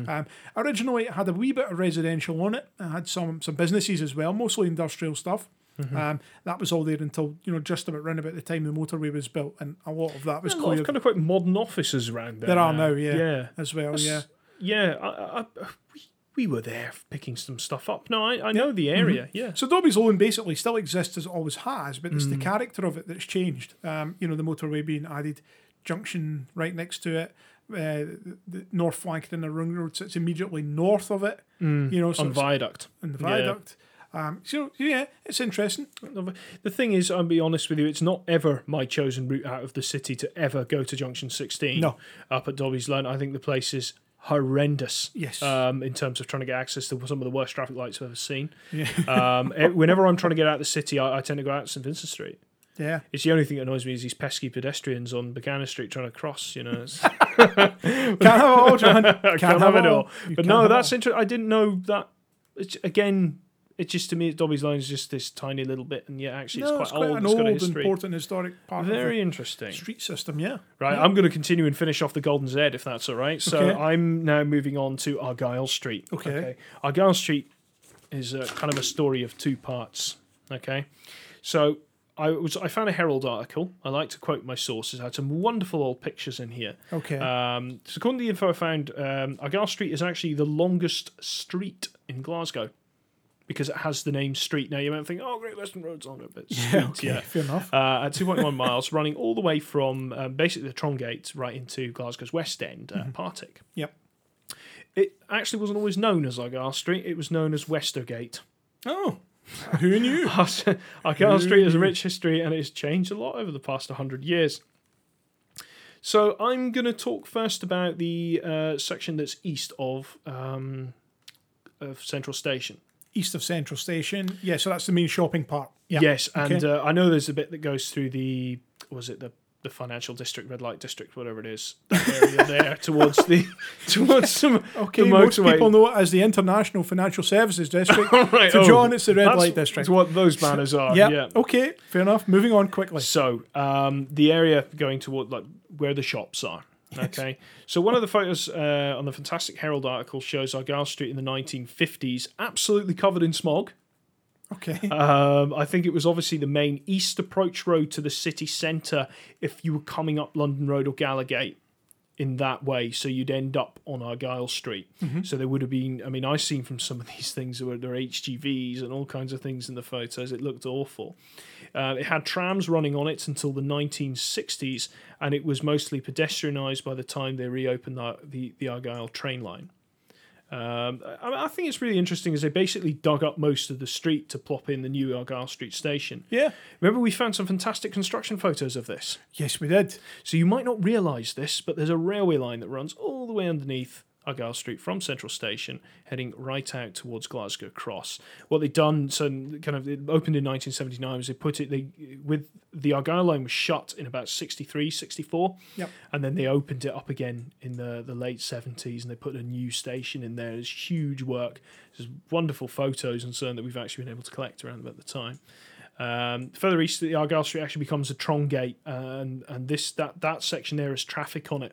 Um, originally, it had a wee bit of residential on it. It had some some businesses as well, mostly industrial stuff. Um, that was all there until you know just about round about the time the motorway was built, and a lot of that was There's a lot of cleared kind of quite modern offices around there. There are now, yeah. Yeah. as well. Yeah, Yeah. I, I, we, we were there picking some stuff up. No, I, I know the area. Yeah. So Dobbie's Loan basically still exists as it always has, but Mm. it's the character of it that's changed. Um, you know, the motorway being added, junction right next to it, uh, the, north flank in the ring road sits immediately north of it. You know, so On viaduct. in the Yeah. viaduct. Um, so yeah, it's interesting. The thing is, I'll be honest with you, it's not ever my chosen route out of the city to ever go to Junction 16 No. up at Dobbie's Lane. I think the place is horrendous. Yes. Um, in terms of trying to get access to some of the worst traffic lights I've ever seen. Yeah. Um, whenever I'm trying to get out of the city, I, I tend to go out St Vincent Street. Yeah. It's the only thing that annoys me is these pesky pedestrians on Buchanan Street trying to cross. You know, Can't have it all, John. Can't, can't have it all. You But no, that's interesting. I didn't know that. It's, again, it's just to me, Dobbie's Line is just this tiny little bit, and yet actually No, it's quite old. an it's got a old, history. important historic part Very interesting. street system. Yeah. Right, I'm going to continue and finish off the Golden Z if that's all right. So Okay. I'm now moving on to Argyle Street. Okay. Argyle Street is a, kind of a story of two parts. Okay, so I was I found a Herald article. I like to quote my sources. I had some wonderful old pictures in here. Okay. Um, so according to the info I found, um, Argyle Street is actually the longest street in Glasgow because it has the name street. Now you might think, oh, Great Western Road's longer, but it's yeah. street, Okay. Fair enough. uh, at 2.1 miles, running all the way from um, basically the Trongate right into Glasgow's West End, uh, Partick. Yep. It actually wasn't always known as Argyle Street, it was known as Westergate. Oh, who knew? Argyle Street has a rich history and it's changed a lot over the past 100 years. So I'm going to talk first about the uh, section that's east of, um, of Central Station. East of Central Station. Yeah. So that's the main shopping part. Yeah. Yes, and Okay. uh, I know there's a bit that goes through the was it the the financial district, red light district, whatever it is, area there towards the towards some Okay, the most people know it as the International Financial Services District. Right, to oh, John, it's the red that's- light district. It's what those banners are. Yep. Yeah. Okay, fair enough. Moving on quickly. So um, the area going toward like where the shops are. Okay, so one of the photos uh, on the Fantastic Herald article shows Argyle Street in the 1950s, absolutely covered in smog. Okay. Um, I think it was obviously the main east approach road to the city centre if you were coming up London Road or Gallowgate in that way. So you'd end up on Argyle Street. So there would have been, I mean, I've seen from some of these things where there are HGVs and all kinds of things in the photos. It looked awful. Uh, it had trams running on it until the 1960s, and it was mostly pedestrianised by the time they reopened the, the, the Argyle train line. Um, I, I think it's really interesting as they basically dug up most of the street to plop in the new Argyle Street station. yeah. Remember, we found some fantastic construction photos of this. Yes, we did. So you might not realise this, but there's a railway line that runs all the way underneath Argyle Street from Central Station, heading right out towards Glasgow Cross. What they've done, so kind of it opened in 1979, was they put it they with the Argyle line was shut in about 63, 64, Yep. and then they opened it up again in the, the late 70s, and they put a new station in there. It's huge work. There's wonderful photos and so on that we've actually been able to collect around about the time. Um, further east, the Argyle Street actually becomes a Trongate, uh, and and this that that section there is traffic on it.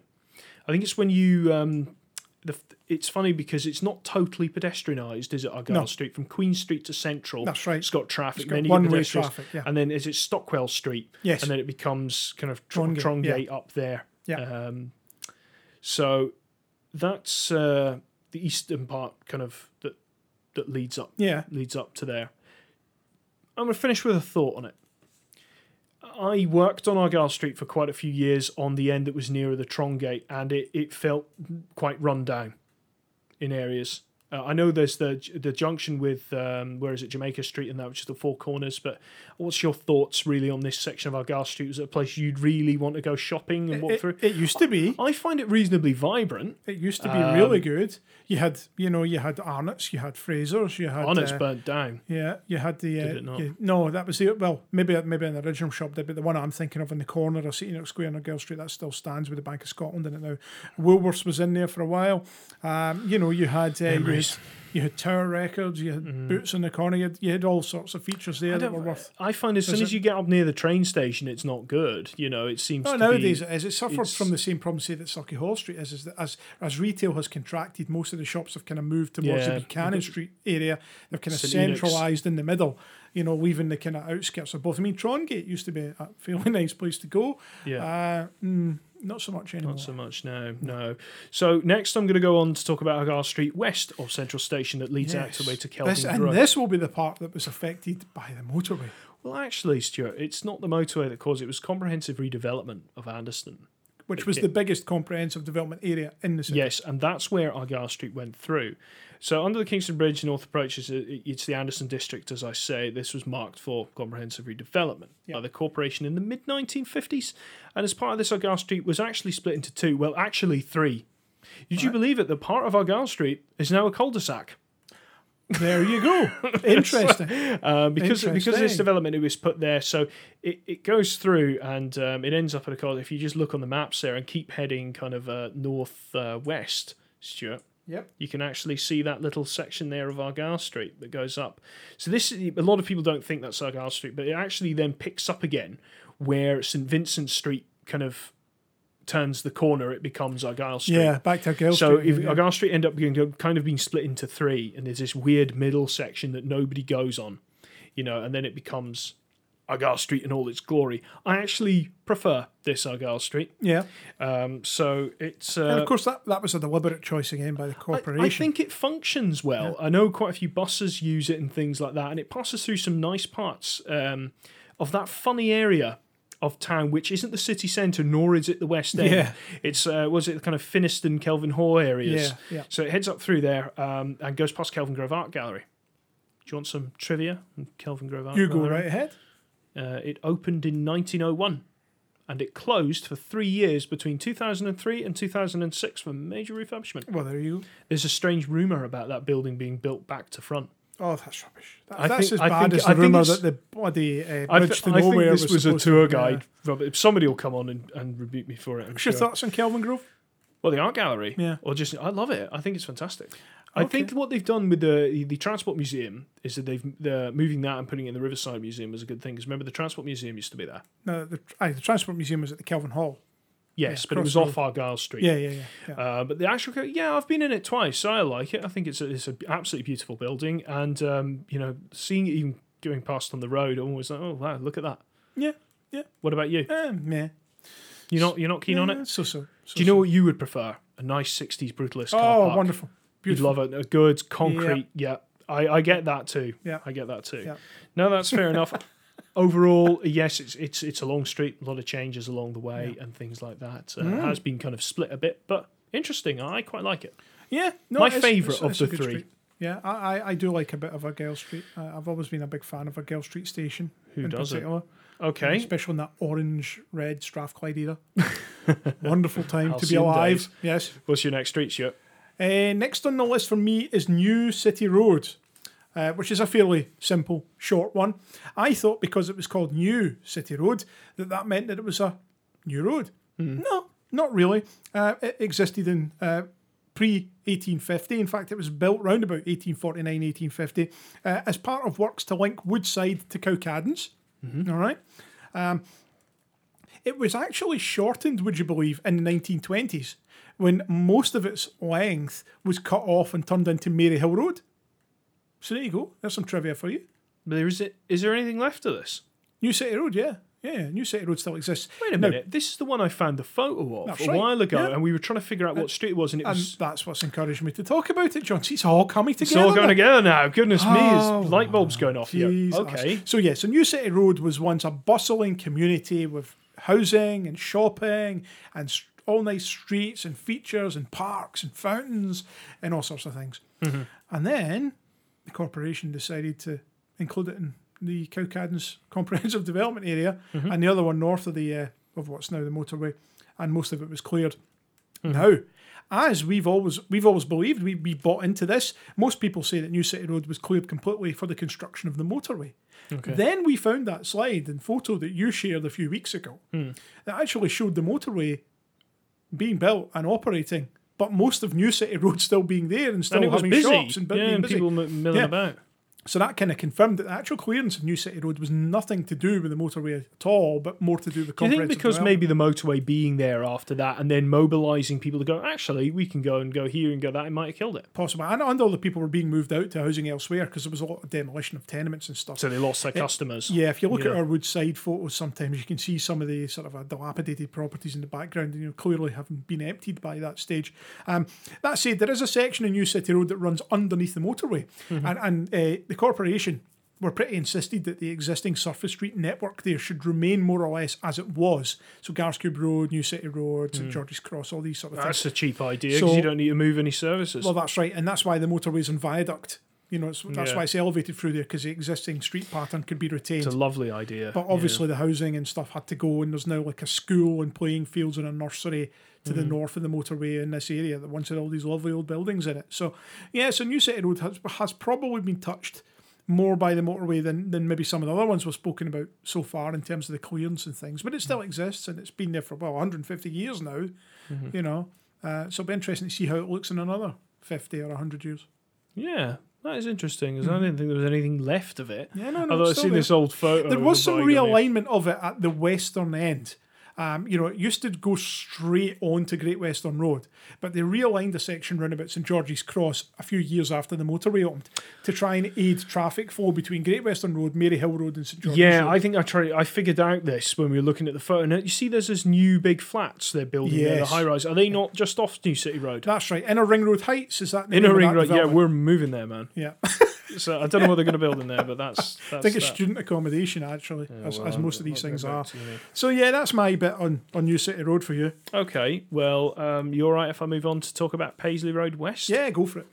I think it's when you. Um, the, it's funny because it's not totally pedestrianised, is it? Argyle No. Street from Queen Street to Central. That's right. It's got traffic. It's got then one-way traffic, yeah. And then is it Stockwell Street? Yes. And then it becomes kind of Tr- Trongate, Trongate, up there. Yeah. Um, so that's uh, the eastern part, kind of that that leads up Yeah. leads up to there. I'm going to finish with a thought on it. I worked on Argyle Street for quite a few years on the end that was nearer the Trongate, and it, it felt quite run down. in areas. Uh, I know there's the the junction with um, where is it Jamaica Street and that, which is the Four Corners. But what's your thoughts really on this section of Argyle Street? Is it a place you'd really want to go shopping and walk It, through? it used to be. I find it reasonably vibrant. It used to be Um, really good. You had, you know, you had Arnott's, you had Fraser's, you had. Honest uh, burnt down. Yeah, you had the. Uh, Did it not? you- no, that was the well, maybe maybe an original shop did, but the one I'm thinking of in the corner of St Enoch Square on Argyle Street that still stands with the Bank of Scotland in it now. Woolworths was in there for a while. Um, you know, you had uh, you had, you had Tower Records, you had mm. Boots in the corner, you had, you had all sorts of features there that were worth. I find as soon as you get up near the train station, it's not good. You know, it seems No, to nowadays be. it is. It suffers from the same problem, say, that Sauchiehall Street is, is that as as retail has contracted, most of the shops have kind of moved towards Yeah. the Buchanan Street area. They've kind of St. Centralised in the middle, you know, leaving the kind of outskirts of both. I mean, Trongate used to be a fairly nice place to go. Yeah. Uh, mm, not so much anymore. Not so much, no, no. So next, I'm going to go on to talk about Argyle Street west of Central Station that leads out to the way to Kelvin This, and this will be the part that was affected by the motorway. Well, actually, Stuart, it's not the motorway that caused it. It was comprehensive redevelopment of Anderston. Which was the biggest comprehensive development area in the city. Yes, and that's where Argyle Street went through. So under the Kingston Bridge, north approach is it's the Anderston district, as I say. This was marked for comprehensive redevelopment Yeah. by the corporation in the mid 1950s, and as part of this, Argyle Street was actually split into two. Well, actually three. Did you believe it? that part of Argyle Street is now a cul-de-sac. There you go. Interesting. Uh, because because this development it was put there, so it, it goes through and um, it ends up at a cul. If you just look on the maps there and keep heading kind of uh, north uh, west, Stuart, yep. you can actually see that little section there of Argyle Street that goes up. So this a lot of people don't think that's Argyle Street, but it actually then picks up again where St Vincent Street kind of turns the corner. It becomes Argyle Street. Yeah, back to Girl So Street. if yeah. Argyle Street end up being kind of being split into three, and there's this weird middle section that nobody goes on, you know, and then it becomes Argyle Street in all its glory. I actually prefer this Argyle Street. yeah. Um, so it's uh, And of course, that, that was a deliberate choice again by the corporation. I think it functions well. I know quite a few buses use it and things like that, and it passes through some nice parts um, of that funny area of town, which isn't the city centre, nor is it the West End. Yeah. It's uh, was it the kind of Finnieston, Kelvin Hall areas. Yeah, yeah. So it heads up through there um, and goes past Kelvingrove Art Gallery. Do you want some trivia on Kelvingrove Art Gallery? you go right ahead. Uh, it opened in 1901 and it closed for three years between 2003 and 2006 for major refurbishment. Well, there you go. There's a strange rumour about that building being built back to front. Oh, that's rubbish. That, that's think- as bad think- as I the rumour that the bloody uh, I, bridge th- to I think this was a tour to, guide. Yeah. Robert. Somebody will come on and, and rebuke me for it. I'm What's your thoughts on Kelvingrove? Well, the art gallery, Yeah. or just I love it. I think it's fantastic. I think what they've done with the the transport museum is that they've the moving that and putting it in the Riverside Museum is a good thing. Because remember, the transport museum used to be there. No, the, the Transport Museum was at the Kelvin Hall. Yes, Yeah, but it was across off Argyle Street. Yeah, yeah, yeah. yeah. Uh, but the actual, yeah, I've been in it twice. so I like it. I think it's a, it's an absolutely beautiful building, and um, you know, seeing it even going past on the road, I'm always like, oh wow, look at that. yeah, yeah. What about you? Eh, meh. You're not you're not keen on Eh, it. So so. So Do you know what you would prefer? A nice '60s brutalist car Oh, park. wonderful. You'd love it. A good concrete. Yeah, I, I get that too. Yeah. I get that too. Yeah. No, that's fair enough. Overall, yes, it's it's it's a long street, a lot of changes along the way, and things like that. Uh, Mm. Has been kind of split a bit, but interesting. I quite like it. Yeah, no, My it's- favourite it's- of it's a the good three. street. Yeah, I, I, I do like a bit of Argyle Street. Uh, I've always been a big fan of Argyle Street station. Who in doesn't? particular, Okay. Especially in that orange red Strathclyde era. Wonderful time to be alive. days. Yes. What's your next street, Stuart? Uh, next on the list for me is New City Road, uh, which is a fairly simple, short one. I thought because it was called New City Road that that meant that it was a new road. No, not really. Uh, it existed in uh, pre 1850. In fact, it was built round about 1849, 1850 uh, as part of works to link Woodside to Cowcaddens. All right. Um, it was actually shortened, would you believe, in the 1920s when most of its length was cut off and turned into Maryhill Road. So there you go. There's some trivia for you. But there is it. Is there anything left of this? New City Road, yeah. Yeah, New City Road still exists. Wait a minute. This is the one I found the photo of That's a right, while ago, yeah. and we were trying to figure out what street it was, and it And was. that's what's encouraged me to talk about it, John. See, It's all coming together. It's all going together now. Goodness me, Oh, is light bulbs going off here. Okay. So yeah, so New City Road was once a bustling community with housing and shopping and all nice streets and features and parks and fountains and all sorts of things. Mm-hmm. And then the corporation decided to include it in the Cowcaddens Comprehensive Development Area and the other one north of the uh, of what's now the motorway, and most of it was cleared. Now, as we've always we've always believed, we, we bought into this. Most people say that New City Road was cleared completely for the construction of the motorway. Okay. Then we found that slide and photo that you shared a few weeks ago Hmm. that actually showed the motorway being built and operating, but most of New City Road still being there and still and having busy. shops and yeah, being and busy. people milling Yeah. about. So that kind of confirmed that the actual clearance of New City Road was nothing to do with the motorway at all, but more to do with the. Do you think because maybe the motorway being there after that and then mobilising people to go, actually, we can go and go here and go that, it might have killed it. possible, and, and all the people were being moved out to housing elsewhere because there was a lot of demolition of tenements and stuff. So they lost their customers. Yeah, if you look at our Woodside photos, sometimes you can see some of the sort of uh, dilapidated properties in the background, and you know, clearly haven't been emptied by that stage. Um, that said, there is a section in New City Road that runs underneath the motorway, Mm-hmm. and, and uh, the corporation were pretty insisted that the existing surface street network there should remain more or less as it was. So Garscube Road, New City Road, St George's Cross, all these sort of things. Mm. That's a cheap idea because So- you don't need to move any services. Well, that's right, and that's why the motorway's and viaduct. You know, it's, that's Yeah. why it's elevated through there because the existing street pattern could be retained. it's a lovely idea. But obviously, the housing and stuff had to go, and there's now like a school and playing fields and a nursery to Mm. the north of the motorway in this area that once had all these lovely old buildings in it. So, yeah, so New City Road has, has probably been touched more by the motorway than, than maybe some of the other ones we've spoken about so far in terms of the clearance and things. But it still exists, and it's been there for, well, 150 years now, Mm-hmm. you know. Uh, so it'll be interesting to see how it looks in another 50 or 100 years. yeah, that is interesting because I didn't think there was anything left of it. Yeah, no, no. Although I've seen there. this old photo. There was some realignment of it at the western end. Um, you know, it used to go straight on to Great Western Road, but they realigned a section round about St George's Cross a few years after the motorway opened to try and aid traffic flow between Great Western Road, Maryhill Road, and St George's Yeah, Road. I think I tried. I figured out this when we were looking at the photo. You see, there's this new big flats they're building there, the high rise. Are they not just off New City Road? That's right. Inner Ring Road Heights is that the Inner Ring Road. Yeah, we're moving there, man. yeah. So I don't know what they're going to build in there, but that's. that's I think it's that. student accommodation actually, Yeah, as, well, as most of these things are. So yeah, that's my bit on on New City Road for you. Okay, well, um, you're right if I move on to talk about Paisley Road West. Yeah, go for it.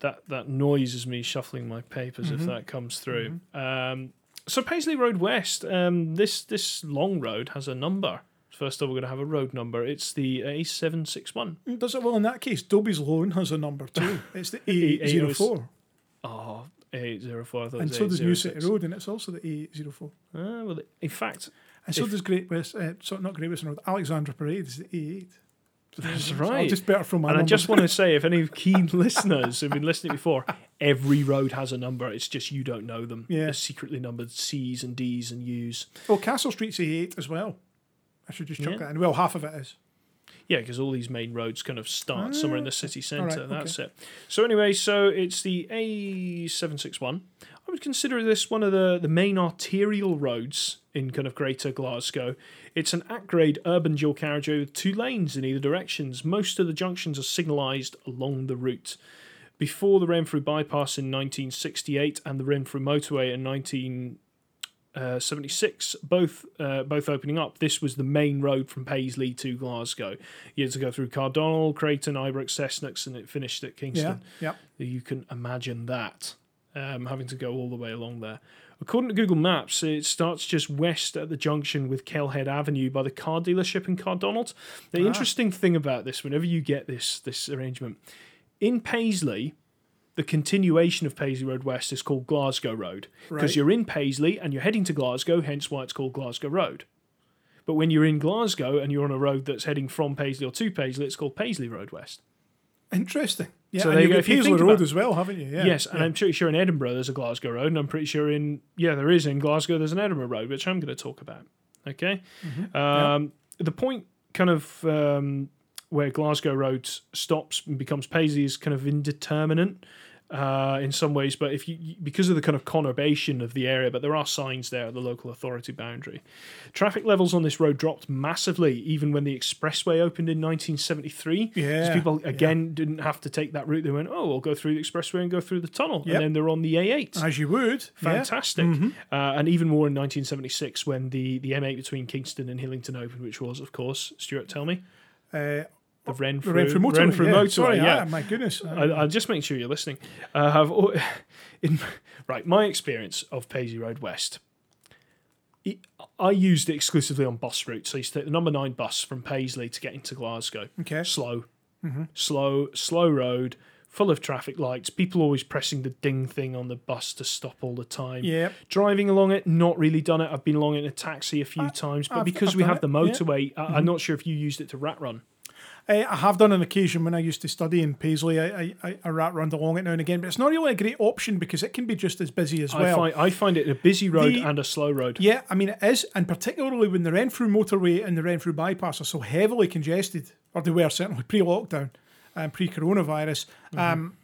that that noise is me shuffling my papers Mm-hmm. if that comes through. Um, so Paisley Road West, um, this this long road has a number. First of all, we're going to have a road number. It's the A seven six one. Does it well in that case? Dobbie's Loan has a number too. It's the A804. Oh, eight zero four. I thought it And so does New City Road, and it's also the A804. Ah, well, in fact, And so does Great West, uh, so not Great Western Road, Alexandra Parade is the A8. that's So I'll right. just better from my and I just want to say, if any keen listeners have been listening before, every road has a number. It's just you don't know them. Yeah. They're secretly numbered C's and D's and U's. Oh, Castle Street's A8 as well. I should just chuck Yeah. that in. Well, half of it is. Yeah, because all these main roads kind of start ah, somewhere in the city centre. right, That's it. So anyway, so it's the A761. I would consider this one of the, the main arterial roads in kind of Greater Glasgow. It's an at-grade urban dual carriageway with two lanes in either directions. Most of the junctions are signalised along the route. Before the Renfrew bypass in 1968 and the Renfrew motorway in 1976, both uh, both opening up, this was the main road from Paisley to Glasgow. You had to go through Cardonald, Craigton, Ibrox, Cessnox, and it finished at Yeah, Kingston. yeah. You can imagine that, um, having to go all the way along there. According to Google Maps, it starts just west at the junction with Kelhead Avenue by the car dealership in Cardonald. The Ah. interesting thing about this, whenever you get this this arrangement, in Paisley, the continuation of Paisley Road West is called Glasgow Road because Right. you're in Paisley and you're heading to Glasgow, hence why it's called Glasgow Road. But when you're in Glasgow and you're on a road that's heading from Paisley or to Paisley, it's called Paisley Road West. Interesting. Yeah, So and you you've go. got Paisley Road about- as well, haven't you? Yeah. yes, and yeah. I'm pretty sure in Edinburgh there's a Glasgow Road, and I'm pretty sure in yeah there is in Glasgow there's an Edinburgh Road, which I'm going to talk about. Okay, Mm-hmm. um, the point kind of um, where Glasgow Road stops and becomes Paisley is kind of indeterminate. Uh, in some ways, but if you because of the kind of conurbation of the area, but there are signs there at the local authority boundary. Traffic levels on this road dropped massively, even when the expressway opened in 1973. Yeah, people yeah. again didn't have to take that route. They went, oh, we'll go through the expressway and go through the tunnel, Yep. and then they're on the A8. As you would. yeah. Fantastic. Uh, and even more in 1976 when the, the M8 between Kingston and Hillington opened, which was, of course, Stuart, tell me, Uh, the Renfrew, the Renfrew motorway. Renfrew yeah. motorway, Sorry, yeah. ah, my goodness. I, I'll just make sure you're listening. Uh, have al- in right my experience of Paisley Road West. it- I used it exclusively on bus routes. I used to take the number nine bus from Paisley to get into Glasgow. Okay. Slow, slow, slow road, full of traffic lights. People always pressing the ding thing on the bus to stop all the time. Yeah. Driving along it, not really done it. I've been along it in a taxi a few times, but I've- because I've we have the it, yeah. motorway, I, I'm not sure if you used it to rat run. Uh, I have done an occasion when I used to study in Paisley. I, I, I, rat round along it now and again, but it's not really a great option because it can be just as busy as I well. find I find it a busy road The- and a slow road. Yeah, I mean it is, and particularly when the Renfrew motorway and the Renfrew bypass are so heavily congested, or they were certainly pre-lockdown and pre-coronavirus. Mm-hmm. Um,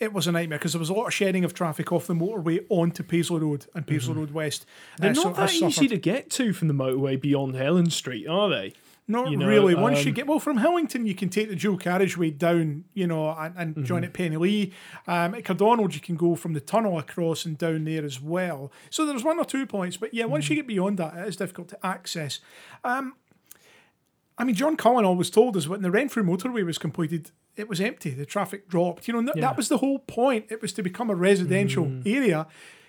it was a nightmare because there was a lot of shedding of traffic off the motorway onto Paisley Road and Paisley Road West. Mm-hmm. They're Uh, not I that easy to get to from the motorway beyond Helen Street, are they? Not you know, really. Once you um, get well from Hillington, you can take the dual carriageway down, you know, and, and join Mm-hmm. at Penilee. Um, at Cardonald, you can go from the tunnel across and down there as well. So there's one or two points, but yeah, once Mm-hmm. you get beyond that, it is difficult to access. Um, I mean, John Cullen always told us when the Renfrew motorway was completed, it was empty. The traffic dropped. You know, Yeah. Mm. that was the whole point. It was to become a residential area.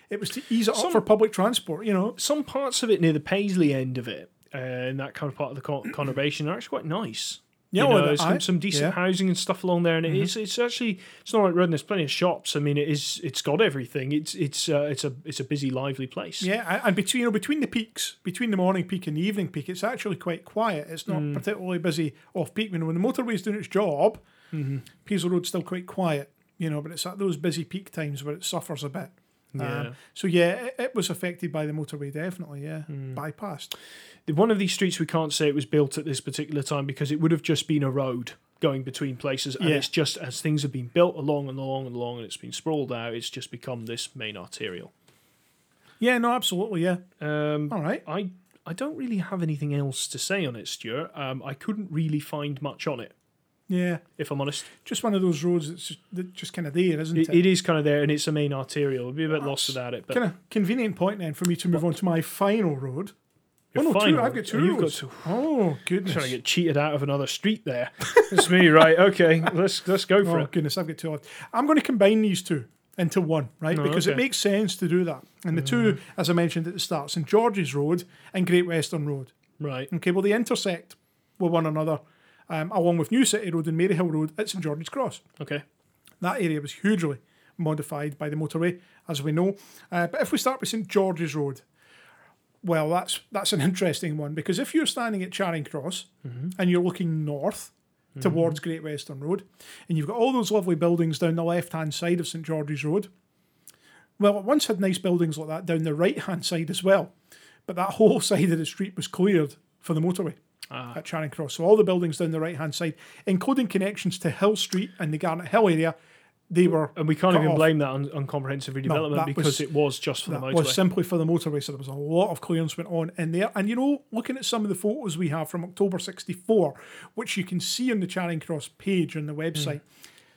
It was to ease it up for public transport. You know, Some parts of it near the Paisley end of it, uh, and that kind of part of the conurbation, are actually quite nice. Yeah, you know, the- some, I- some decent yeah. Mm-hmm. housing and stuff along there, and it is it's actually it's not like road. There's plenty of shops. I mean, it is it's got everything. It's it's uh, it's a it's a busy, lively place. Yeah, and between you know between the peaks, between the morning peak and the evening peak, it's actually quite quiet. It's Mm. not particularly busy off peak. You know, when the motorway's doing its job, Mm-hmm. Paisley Road's still quite quiet. You know, but it's at those busy peak times where it suffers a bit. Yeah. Um, so yeah, it, it was affected by the motorway, definitely. Yeah, Mm. bypassed. One of these streets we can't say it was built at this particular time because it would have just been a road going between places, and Yeah. it's just as things have been built along and along and along, and it's been sprawled out. It's just become this main arterial. Yeah, no, absolutely. Yeah. Um, All right. I I don't really have anything else to say on it, Stuart. Um, I couldn't really find much on it, Yeah, if I'm honest. just one of those roads that's just, that just kind of there, isn't It, it? it is kind of there, and it's a main arterial. I'd be a bit lost without it, but kind of convenient point then for me to move on to my final road. Oh no, two, I've got two oh, you've got roads. two. Oh goodness. trying to get cheated out of another street there. it's me, right? Okay, let's let's go for Oh it. goodness, I've got two. I'm going to combine these two into one, right? Oh, because it okay. Mm. makes sense to do that. And the two, as I mentioned at the start, St George's Road and Great Western Road. Right. Okay, well they intersect with one another, um, along with New City Road and Maryhill Road at St George's Cross. Okay. That area was hugely modified by the motorway, as we know. Uh, but if we start with St George's Road, well, that's that's an interesting one because if you're standing at Charing Cross and you're looking north towards Great Western Road, and you've got all those lovely buildings down the left hand side of St George's Road, well, it once had nice buildings like that down the right hand side as well, but that whole side of the street was cleared for the motorway Ah. at Charing Cross. So all the buildings down the right hand side, including connections to Hill Street and the Garnethill area, they were And we can't even off. blame that on, on comprehensive redevelopment that because was- it was just for the motorway. was simply for the motorway, so there was a lot of clearance went on in there. And you know, looking at some of the photos we have from October '64, which you can see on the Charing Cross page on the website,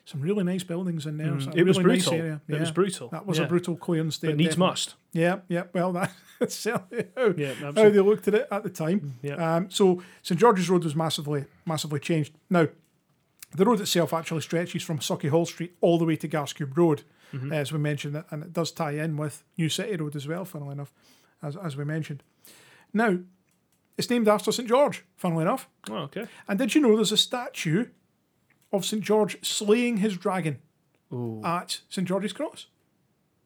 some really nice buildings in there. So a Hmm. it was really nice brutal. area. It was brutal. That was Yeah. a brutal clearance there. But needs definitely. must. Yeah, yeah. Well, that- that's certainly how, Yeah, how they looked at it at the time. Yeah. Um, so St George's Road was massively, massively changed. Now, the road itself actually stretches from Sauchiehall Street all the way to Garscube Road, Mm-hmm. as we mentioned, and it does tie in with New City Road as well, funnily enough, as, as we mentioned. Now, it's named after St George, funnily enough. Oh, okay. And did you know there's a statue of St George slaying his dragon Ooh. at St George's Cross,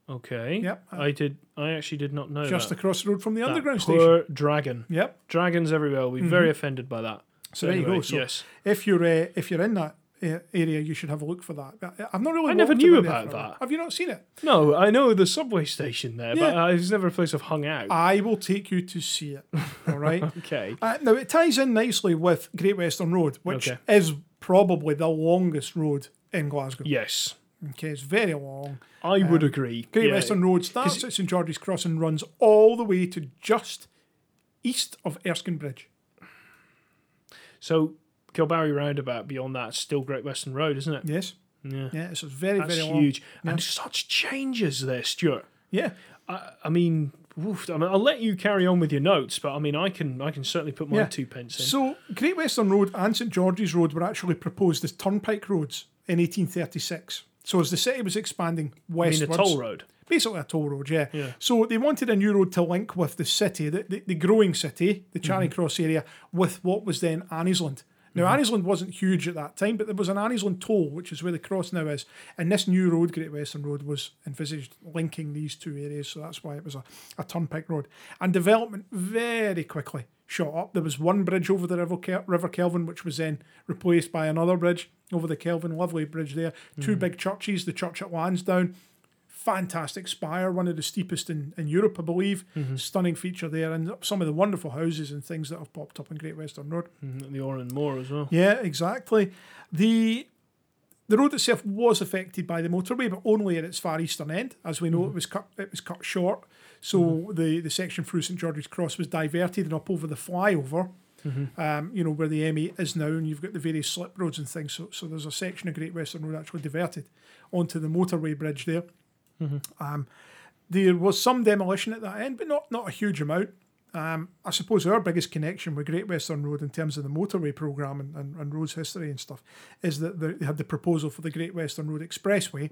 Okay. Yep. I did. I actually did not know just that. across the road from the That underground station? poor dragon. Yep. Dragons everywhere. We'll be very offended by that. So there you go. So yes. if you're uh, if you're in that uh, area, you should have a look for that. Uh, I've not really. I never knew about for a while. that. Have you not seen it? No, I know the subway station there, but Yeah. uh, it's never a place I've hung out. I will take you to see it. All right. okay. uh, now it ties in nicely with Great Western Road, which Okay. is probably the longest road in Glasgow. Yes. Okay, it's very long. I would um, agree. Great Yeah. Western Road starts at St George's Cross and runs all the way to just east of Erskine Bridge. So Kilbarry Roundabout beyond that, still Great Western Road, isn't it? Yes. Yeah. Yeah, it's a very, That's very long. huge. Yeah. And such changes there, Stuart. Yeah. I, I mean, oof, I mean, I'll let you carry on with your notes, but I mean, I can I can certainly put my Yeah. two pence in. So, Great Western Road and St George's Road were actually proposed as turnpike roads in 1836. So, as the city was expanding I mean, westwards, a toll road. basically a toll road, yeah. Yeah. So they wanted a new road to link with the city, the, the, the growing city, the Charing Mm-hmm. Cross area, with what was then Anniesland. Now, mm-hmm. Anniesland wasn't huge at that time, but there was an Anniesland toll, which is where the cross now is. And this new road, Great Western Road, was envisaged linking these two areas. So that's why it was a, a turnpike road. And development very quickly shot up. There was one bridge over the River, Kel- River Kelvin, which was then replaced by another bridge over the Kelvin. Lovely bridge there. Two mm-hmm. big churches, the church at Lansdowne fantastic spire, one of the steepest in, in Europe, I believe. Stunning feature there, and some of the wonderful houses and things that have popped up on Great Western Road. Mm, The Oran Mor as well. Yeah, exactly. The the road itself was affected by the motorway, but only at its far eastern end. As we know, it was cut it was cut short. So the, the section through St George's Cross was diverted and up over the flyover. Um, you know where the M8 is now, and you've got the various slip roads and things. So, so there's a section of Great Western Road actually diverted onto the motorway bridge there. Um, there was some demolition at that end, but not not a huge amount. Um, I suppose our biggest connection with Great Western Road in terms of the motorway programme and, and, and roads history and stuff is that they had the proposal for the Great Western Road Expressway.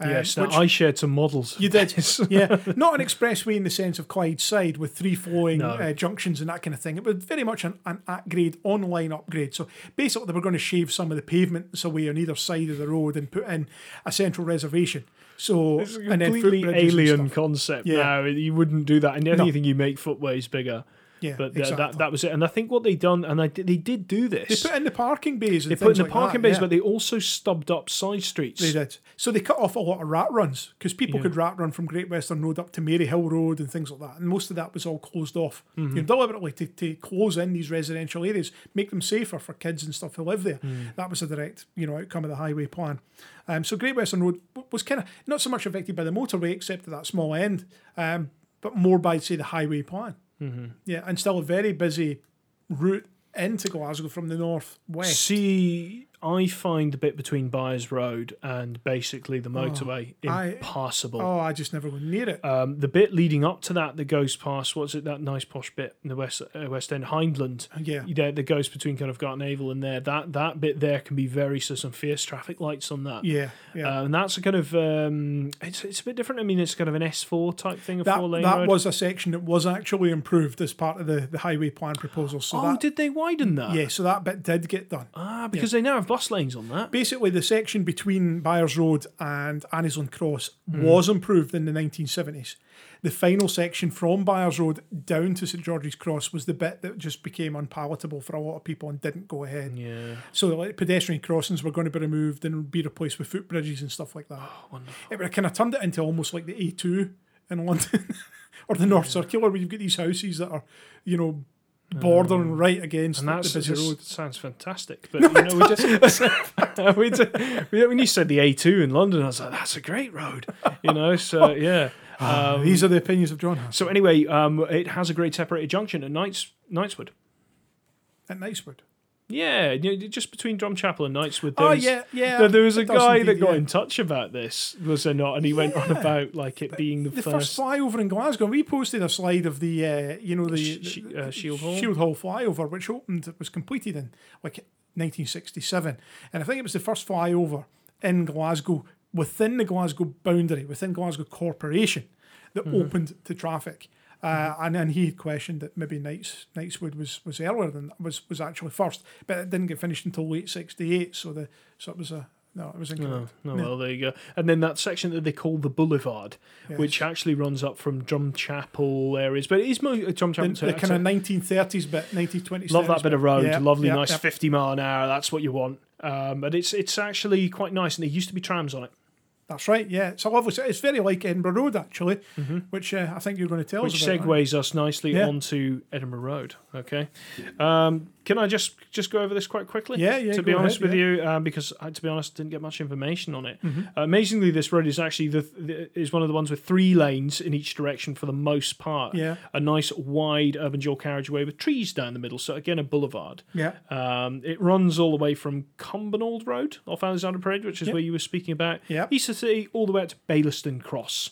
um, yes, which- I shared some models. you did, yeah. Not an expressway in the sense of Clydeside with three flowing No. uh, junctions and that kind of thing. It was very much an, an at-grade, online upgrade. So basically, they were going to shave some of the pavements away on either side of the road and put in a central reservation. So It's a completely footbridges alien concept Yeah. now. You wouldn't do that. And anything you make footways bigger. Yeah, But exactly. that that was it. And I think what they done, and I they did do this. They put in the parking bays. They put in the like parking that, bays, yeah. but they also stubbed up side streets. They did. So they cut off a lot of rat runs because people Yeah. could rat run from Great Western Road up to Maryhill Road and things like that. And most of that was all closed off Mm-hmm. you know, deliberately to, to close in these residential areas, make them safer for kids and stuff who live there. Mm. That was a direct you know outcome of the highway plan. Um, so Great Western Road was kind of not so much affected by the motorway except at that small end, um, but more by say the highway plan. Mm-hmm. Yeah, and still a very busy route into Glasgow from the north west. See, I find the bit between Byres Road and basically the motorway Oh, I- impassable. Oh, I just never went near it. Um, the bit leading up to that that goes past what's it that nice posh bit in the west uh, west end Hyndland Yeah. that, that goes between kind of Gartnavel and there that that bit there can be very so some fierce traffic lights on that Yeah, yeah. Uh, and that's a kind of um, it's it's a bit different I mean it's kind of an S4 type thing a that four lane that road was a section that was actually improved as part of the, the highway plan proposal. So oh that, did they widen that yeah, so that bit did get done. ah because they now have bus lines on that Basically, the section between Byres Road and Anniesland Cross Hmm. was improved in the 1970s. The final section from Byres Road down to St George's Cross was the bit that just became unpalatable for a lot of people and didn't go ahead. yeah So, like pedestrian crossings were going to be removed and be replaced with footbridges and stuff like that. Oh, wonderful. It would have kind of turned it into almost like the A2 in London or the North Circular, where you've got these houses that are, you know, bordering right against and that's the busy road. sounds fantastic. But you know, we just we just, we- when you said the A2 in London, I was like, that's a great road. You know, so yeah. Um, These are the opinions of John so anyway, um, it has a great separated junction at Knights Knightswood. at Knightswood. Yeah, you know, just between Drumchapel and Knightswood. Oh, there's- yeah, yeah. There, there was a guy that got yeah. in touch about this, was there not? And he went on about like it being the, The first. first flyover in Glasgow, we posted a slide of the, uh, you know, the, Sh- the- uh, Shieldhall? Shield Hall flyover, which opened, was completed in like 1967. And I think it was the first flyover in Glasgow within the Glasgow boundary, within Glasgow Corporation, that Mm-hmm. opened to traffic. Uh, and and he had questioned that maybe Knights Knightswood was was earlier than was was actually first, but it didn't get finished until late '68. So the so it was a no, it was Oh, incorrect. no, Yeah. well, there you go. And then that section that they call the Boulevard, Yes. which actually runs up from Drumchapel areas, but it is mo- uh, the, Drumchapel. to- the kind of to- 1930s bit, 1920s. love that bit of road, Yeah, lovely, yeah, nice yeah. 50 mile an hour. That's what you want. Um, but it's it's actually quite nice, and there used to be trams on it. That's right. Yeah, it's a lovely. It's very like Edinburgh Road actually, which uh, I think you're going to tell Mm-hmm. Which us about. segues us nicely Yeah. onto Edinburgh Road. Okay, um, can I just just go over this quite quickly? Yeah, yeah, To be honest ahead, with you, um, because I, to be honest, didn't get much information on it. Mm-hmm. Uh, amazingly, this road is actually the, the is one of the ones with three lanes in each direction for the most part. Yeah. a nice wide urban dual carriageway with trees down the middle. So again, a boulevard. Yeah. Um, it runs all the way from Cumbernauld Road off Alexandra Parade, which is Yep. where you were speaking about, Yeah, east city, all the way out to Baillieston Cross.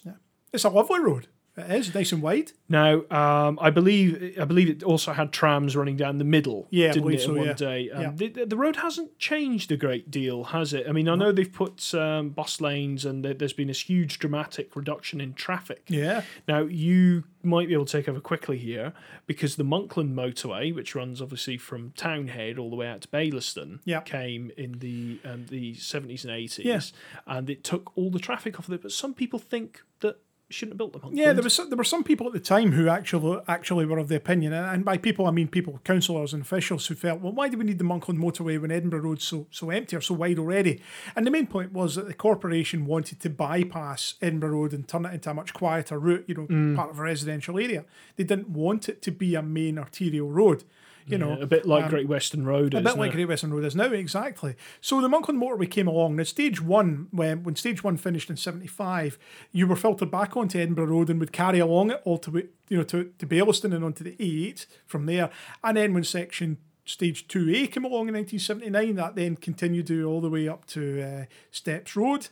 It's a lovely road. It is nice and wide. Now, um, I believe I believe it also had trams running down the middle. Yeah, didn't it? so, one yeah. day. Um, Yeah. the, the- road hasn't changed a great deal, has it? I mean, I know they've put um, bus lanes and there- there's been this huge dramatic reduction in traffic. Yeah. Now, you might be able to take over quickly here because the Monkland motorway, which runs obviously from Townhead all the way out to Baillieston, Yeah. came in the um, the 70s and 80s, Yeah. and it took all the traffic off of it. But some people think that shouldn't have built the Monkland. Yeah, there was some- there were some people at the time who actually actually were of the opinion, and and by people I mean people, councillors and officials who felt, well, why do we need the Monkland motorway when Edinburgh Road's so so empty or so wide already? And the main point was that the corporation wanted to bypass Edinburgh Road and turn it into a much quieter route, you know, Mm. part of a residential area. They didn't want it to be a main arterial road, you know. a bit like um, Great Western Road. A bit like? Great Western Road is now, exactly. So the Monkland motorway came along. Now, stage one, when when stage one finished in '75, you were filtered back onto Edinburgh Road and would carry along it all to you know to to Baillieston and onto the A8 from there. And then when section stage two A came along in 1979, that then continued to all the way up to uh, Stepps Road,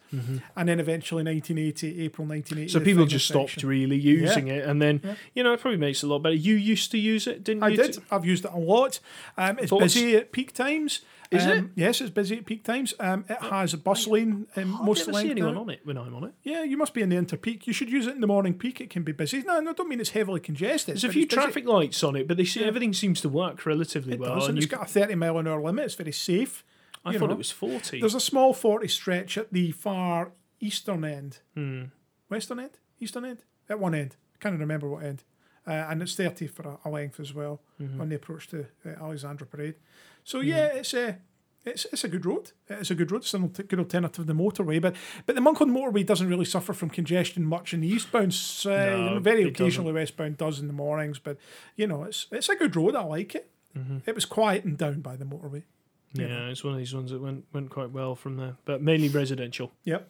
and then eventually 1980, April 1980. Mm-hmm. So people just stopped really using it, and then you know it probably makes it a lot better. You used to use it, didn't I you? I did. I've used it a lot. Um, it's Thoughts? busy at peak times. Is um, it? Yes, it's busy at peak times. Um, it has a bus lane um, I most never see length. anyone now. on it when I'm on it. Yeah, you must be in the interpeak. You should use it in the morning peak. It can be busy. No, no, I don't mean it's heavily congested. There's a few busy. traffic lights on it, but they see everything seems to work relatively It well. does, and it's got a 30 mile an hour limit. It's very safe. I you thought know. it was 40. There's a small 40 stretch at the far eastern end. Hmm. Western end? Eastern end? At one end. Can't remember what end. Uh, and it's 30 for a, a length as well Mm-hmm. on the approach to uh, Alexandra Parade. So, yeah, it's a. It's, it's a good road. It's a good road. It's a good alternative to the motorway, but but the Monkland motorway doesn't really suffer from congestion much in the eastbound. No, You know, very occasionally westbound does in the mornings, but you know it's it's a good road. I like it. Mm-hmm. It was quiet and down by the motorway. yeah, it's one of these ones that went went quite well from there, but mainly residential. Yep.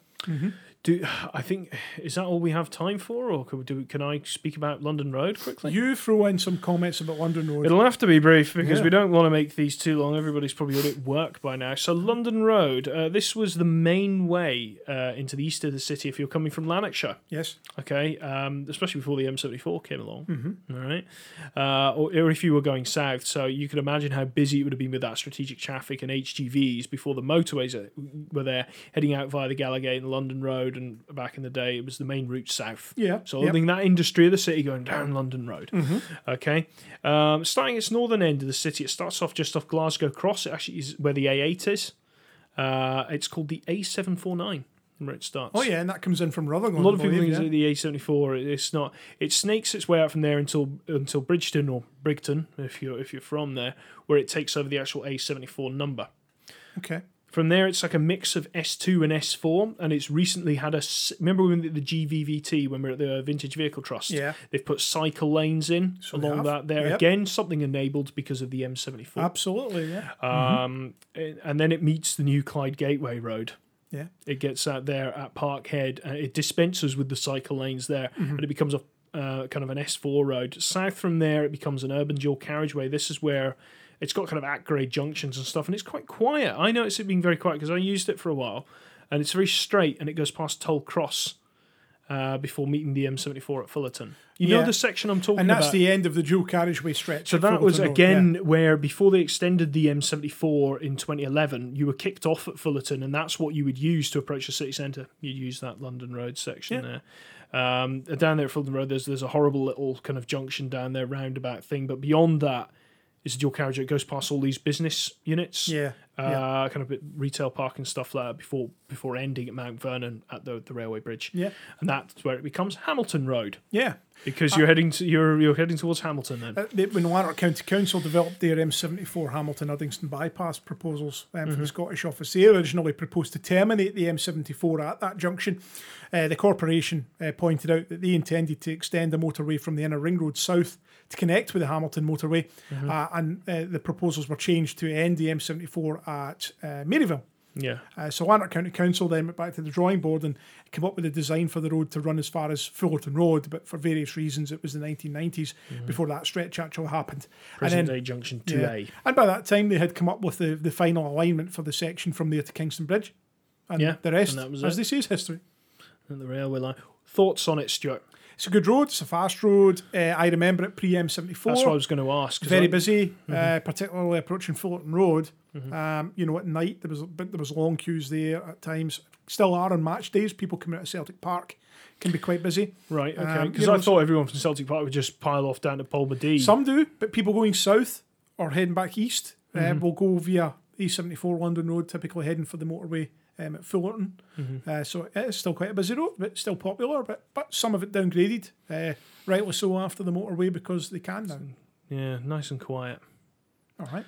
Do I think is that all we have time for, or can, we do, can I speak about London Road quickly? You throw in some comments about London Road. It'll have to be brief because Yeah. we don't want to make these too long. Everybody's probably already at work by now. So, London Road, uh, this was the main way uh, into the east of the city if you're coming from Lanarkshire. yes. Okay, um, especially before the M74 came along. All right, uh, or, or if you were going south, so you could imagine how busy it would have been with that strategic traffic and HGVs before the motorways uh, were there, heading out via the Gallowgate and London Road. And back in the day, it was the main route south. Yeah. So yep. holding that industry of the city going down London Road. Okay. Um, starting its northern end of the city, it starts off just off Glasgow Cross. It actually is where the A8 is. Uh, it's called the A749 where it starts. Oh yeah, and that comes in from Rotherham. A lot of people think yeah. it's the A74. It's not. It snakes its way out from there until until Bridgeton or Brigton, if you're if you're from there, where it takes over the actual A74 number. Okay. From there, it's like a mix of S2 and S4, and it's recently had a. Remember when the GVVT when we are at the Vintage Vehicle Trust? Yeah. They've put cycle lanes in So along that there. Yep. Again, something enabled because of the M74. Absolutely. Yeah. Um, and- and then it meets the new Clyde Gateway Road. Yeah. It gets out there at Parkhead. Uh, it dispenses with the cycle lanes there, Mm-hmm. and it becomes a uh, kind of an S4 road. South from there, it becomes an urban dual carriageway. This is where it's got kind of at grade junctions and stuff, and it's quite quiet. I noticed it being very quiet because I used it for a while, and it's very straight, and it goes past Tollcross uh, before meeting the M74 at Fullarton. You know the section I'm talking about? And that's about. the end of the dual carriageway stretch. So that was again where before they extended the M74 in 2011, you were kicked off at Fullarton, and that's what you would use to approach the city centre. You'd use that London Road section there. Um, down there at Fullarton Road, there's there's a horrible little kind of junction down there, roundabout thing, but beyond that is a dual carriage. It goes past all these business units. Yeah. uh, kind of retail park and stuff like that before before ending at Mount Vernon at the, the railway bridge. Yeah. and that's where it becomes Hamilton Road Yeah. because you're heading to you're you're heading towards Hamilton then. Uh, they, when Lanark County Council developed their M74 Hamilton Uddingston bypass proposals um, for the Scottish Office, they originally proposed to terminate the M74 at that junction. Uh, the corporation uh, pointed out that they intended to extend the motorway from the inner ring road south to connect with the Hamilton motorway, uh, and uh, the proposals were changed to end the M74 at uh, Maryville. yeah, Uh, so Lanark County Council then went back to the drawing board and came up with a design for the road to run as far as Fullarton Road, but for various reasons it was the 1990s before that stretch actually happened. present day junction two yeah. A. and by that time they had come up with the, the final alignment for the section from there to Kingston Bridge. And Yeah, the rest, and that was as it. they say, is history. and the railway line. Thoughts on it, Stuart? It's a good road. It's a fast road. Uh, I remember it pre M74. That's what I was going to ask. very I- busy, Mm-hmm. uh, particularly approaching Fullarton Road. Um, you know, at night there was but there was long queues there at times. Still are on match days. People coming out of Celtic Park can be quite busy. Right, okay. Um, Because you know, I thought everyone from Celtic Park would just pile off down to Polmadie. Some do, but people going south or heading back east Mm-hmm. uh, will go via A74 London Road, typically heading for the motorway um, at Fullarton. Mm-hmm. Uh, so it is still quite a busy road, but still popular. But but some of it downgraded, uh, rightly so after the motorway because they can now. Yeah, nice and quiet. All right.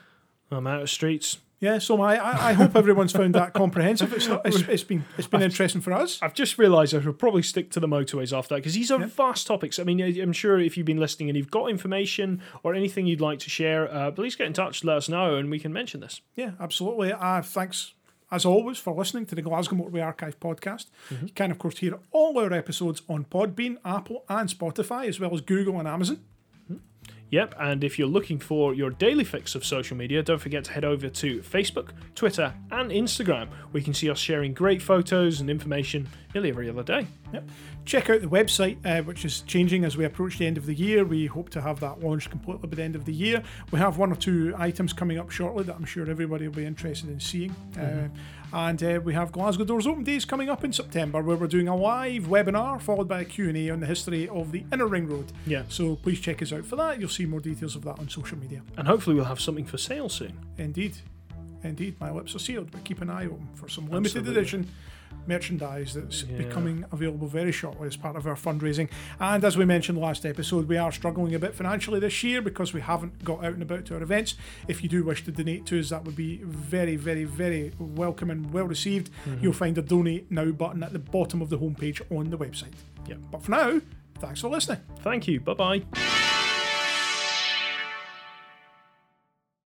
I'm out of streets. Yeah, so I, I, I hope everyone's found that comprehensive. It's, not, it's, it's been it's been interesting for us. I've just realised I should probably stick to the motorways after that because these are vast topics. I mean, I'm sure if you've been listening and you've got information or anything you'd like to share, uh, please get in touch, let us know, and we can mention this. Yeah, absolutely. Uh, thanks, as always, for listening to the Glasgow Motorway Archive podcast. Mm-hmm. You can, of course, hear all our episodes on Podbean, Apple, and Spotify, as well as Google and Amazon. Yep, and if you're looking for your daily fix of social media, don't forget to head over to Facebook, Twitter, and Instagram, where you can see us sharing great photos and information nearly every other day. Yep. Check out the website, uh, which is changing as we approach the end of the year. We hope to have that launched completely by the end of the year. We have one or two items coming up shortly that I'm sure everybody will be interested in seeing. Uh, and uh, we have Glasgow Doors Open Days coming up in September, where we're doing a live webinar followed by a Q&A on the history of the Inner Ring Road. Yeah. So please check us out for that. You'll see more details of that on social media. And hopefully, we'll have something for sale soon. Indeed. Indeed, my lips are sealed, but keep an eye open for some limited Absolutely. edition merchandise that's Yeah. becoming available very shortly as part of our fundraising. And as we mentioned last episode, we are struggling a bit financially this year because we haven't got out and about to our events. If you do wish to donate to us, that would be very, very, very welcome and well received. Mm-hmm. You'll find a donate now button at the bottom of the homepage on the website. Yeah. But for now, thanks for listening. Thank you. Bye bye.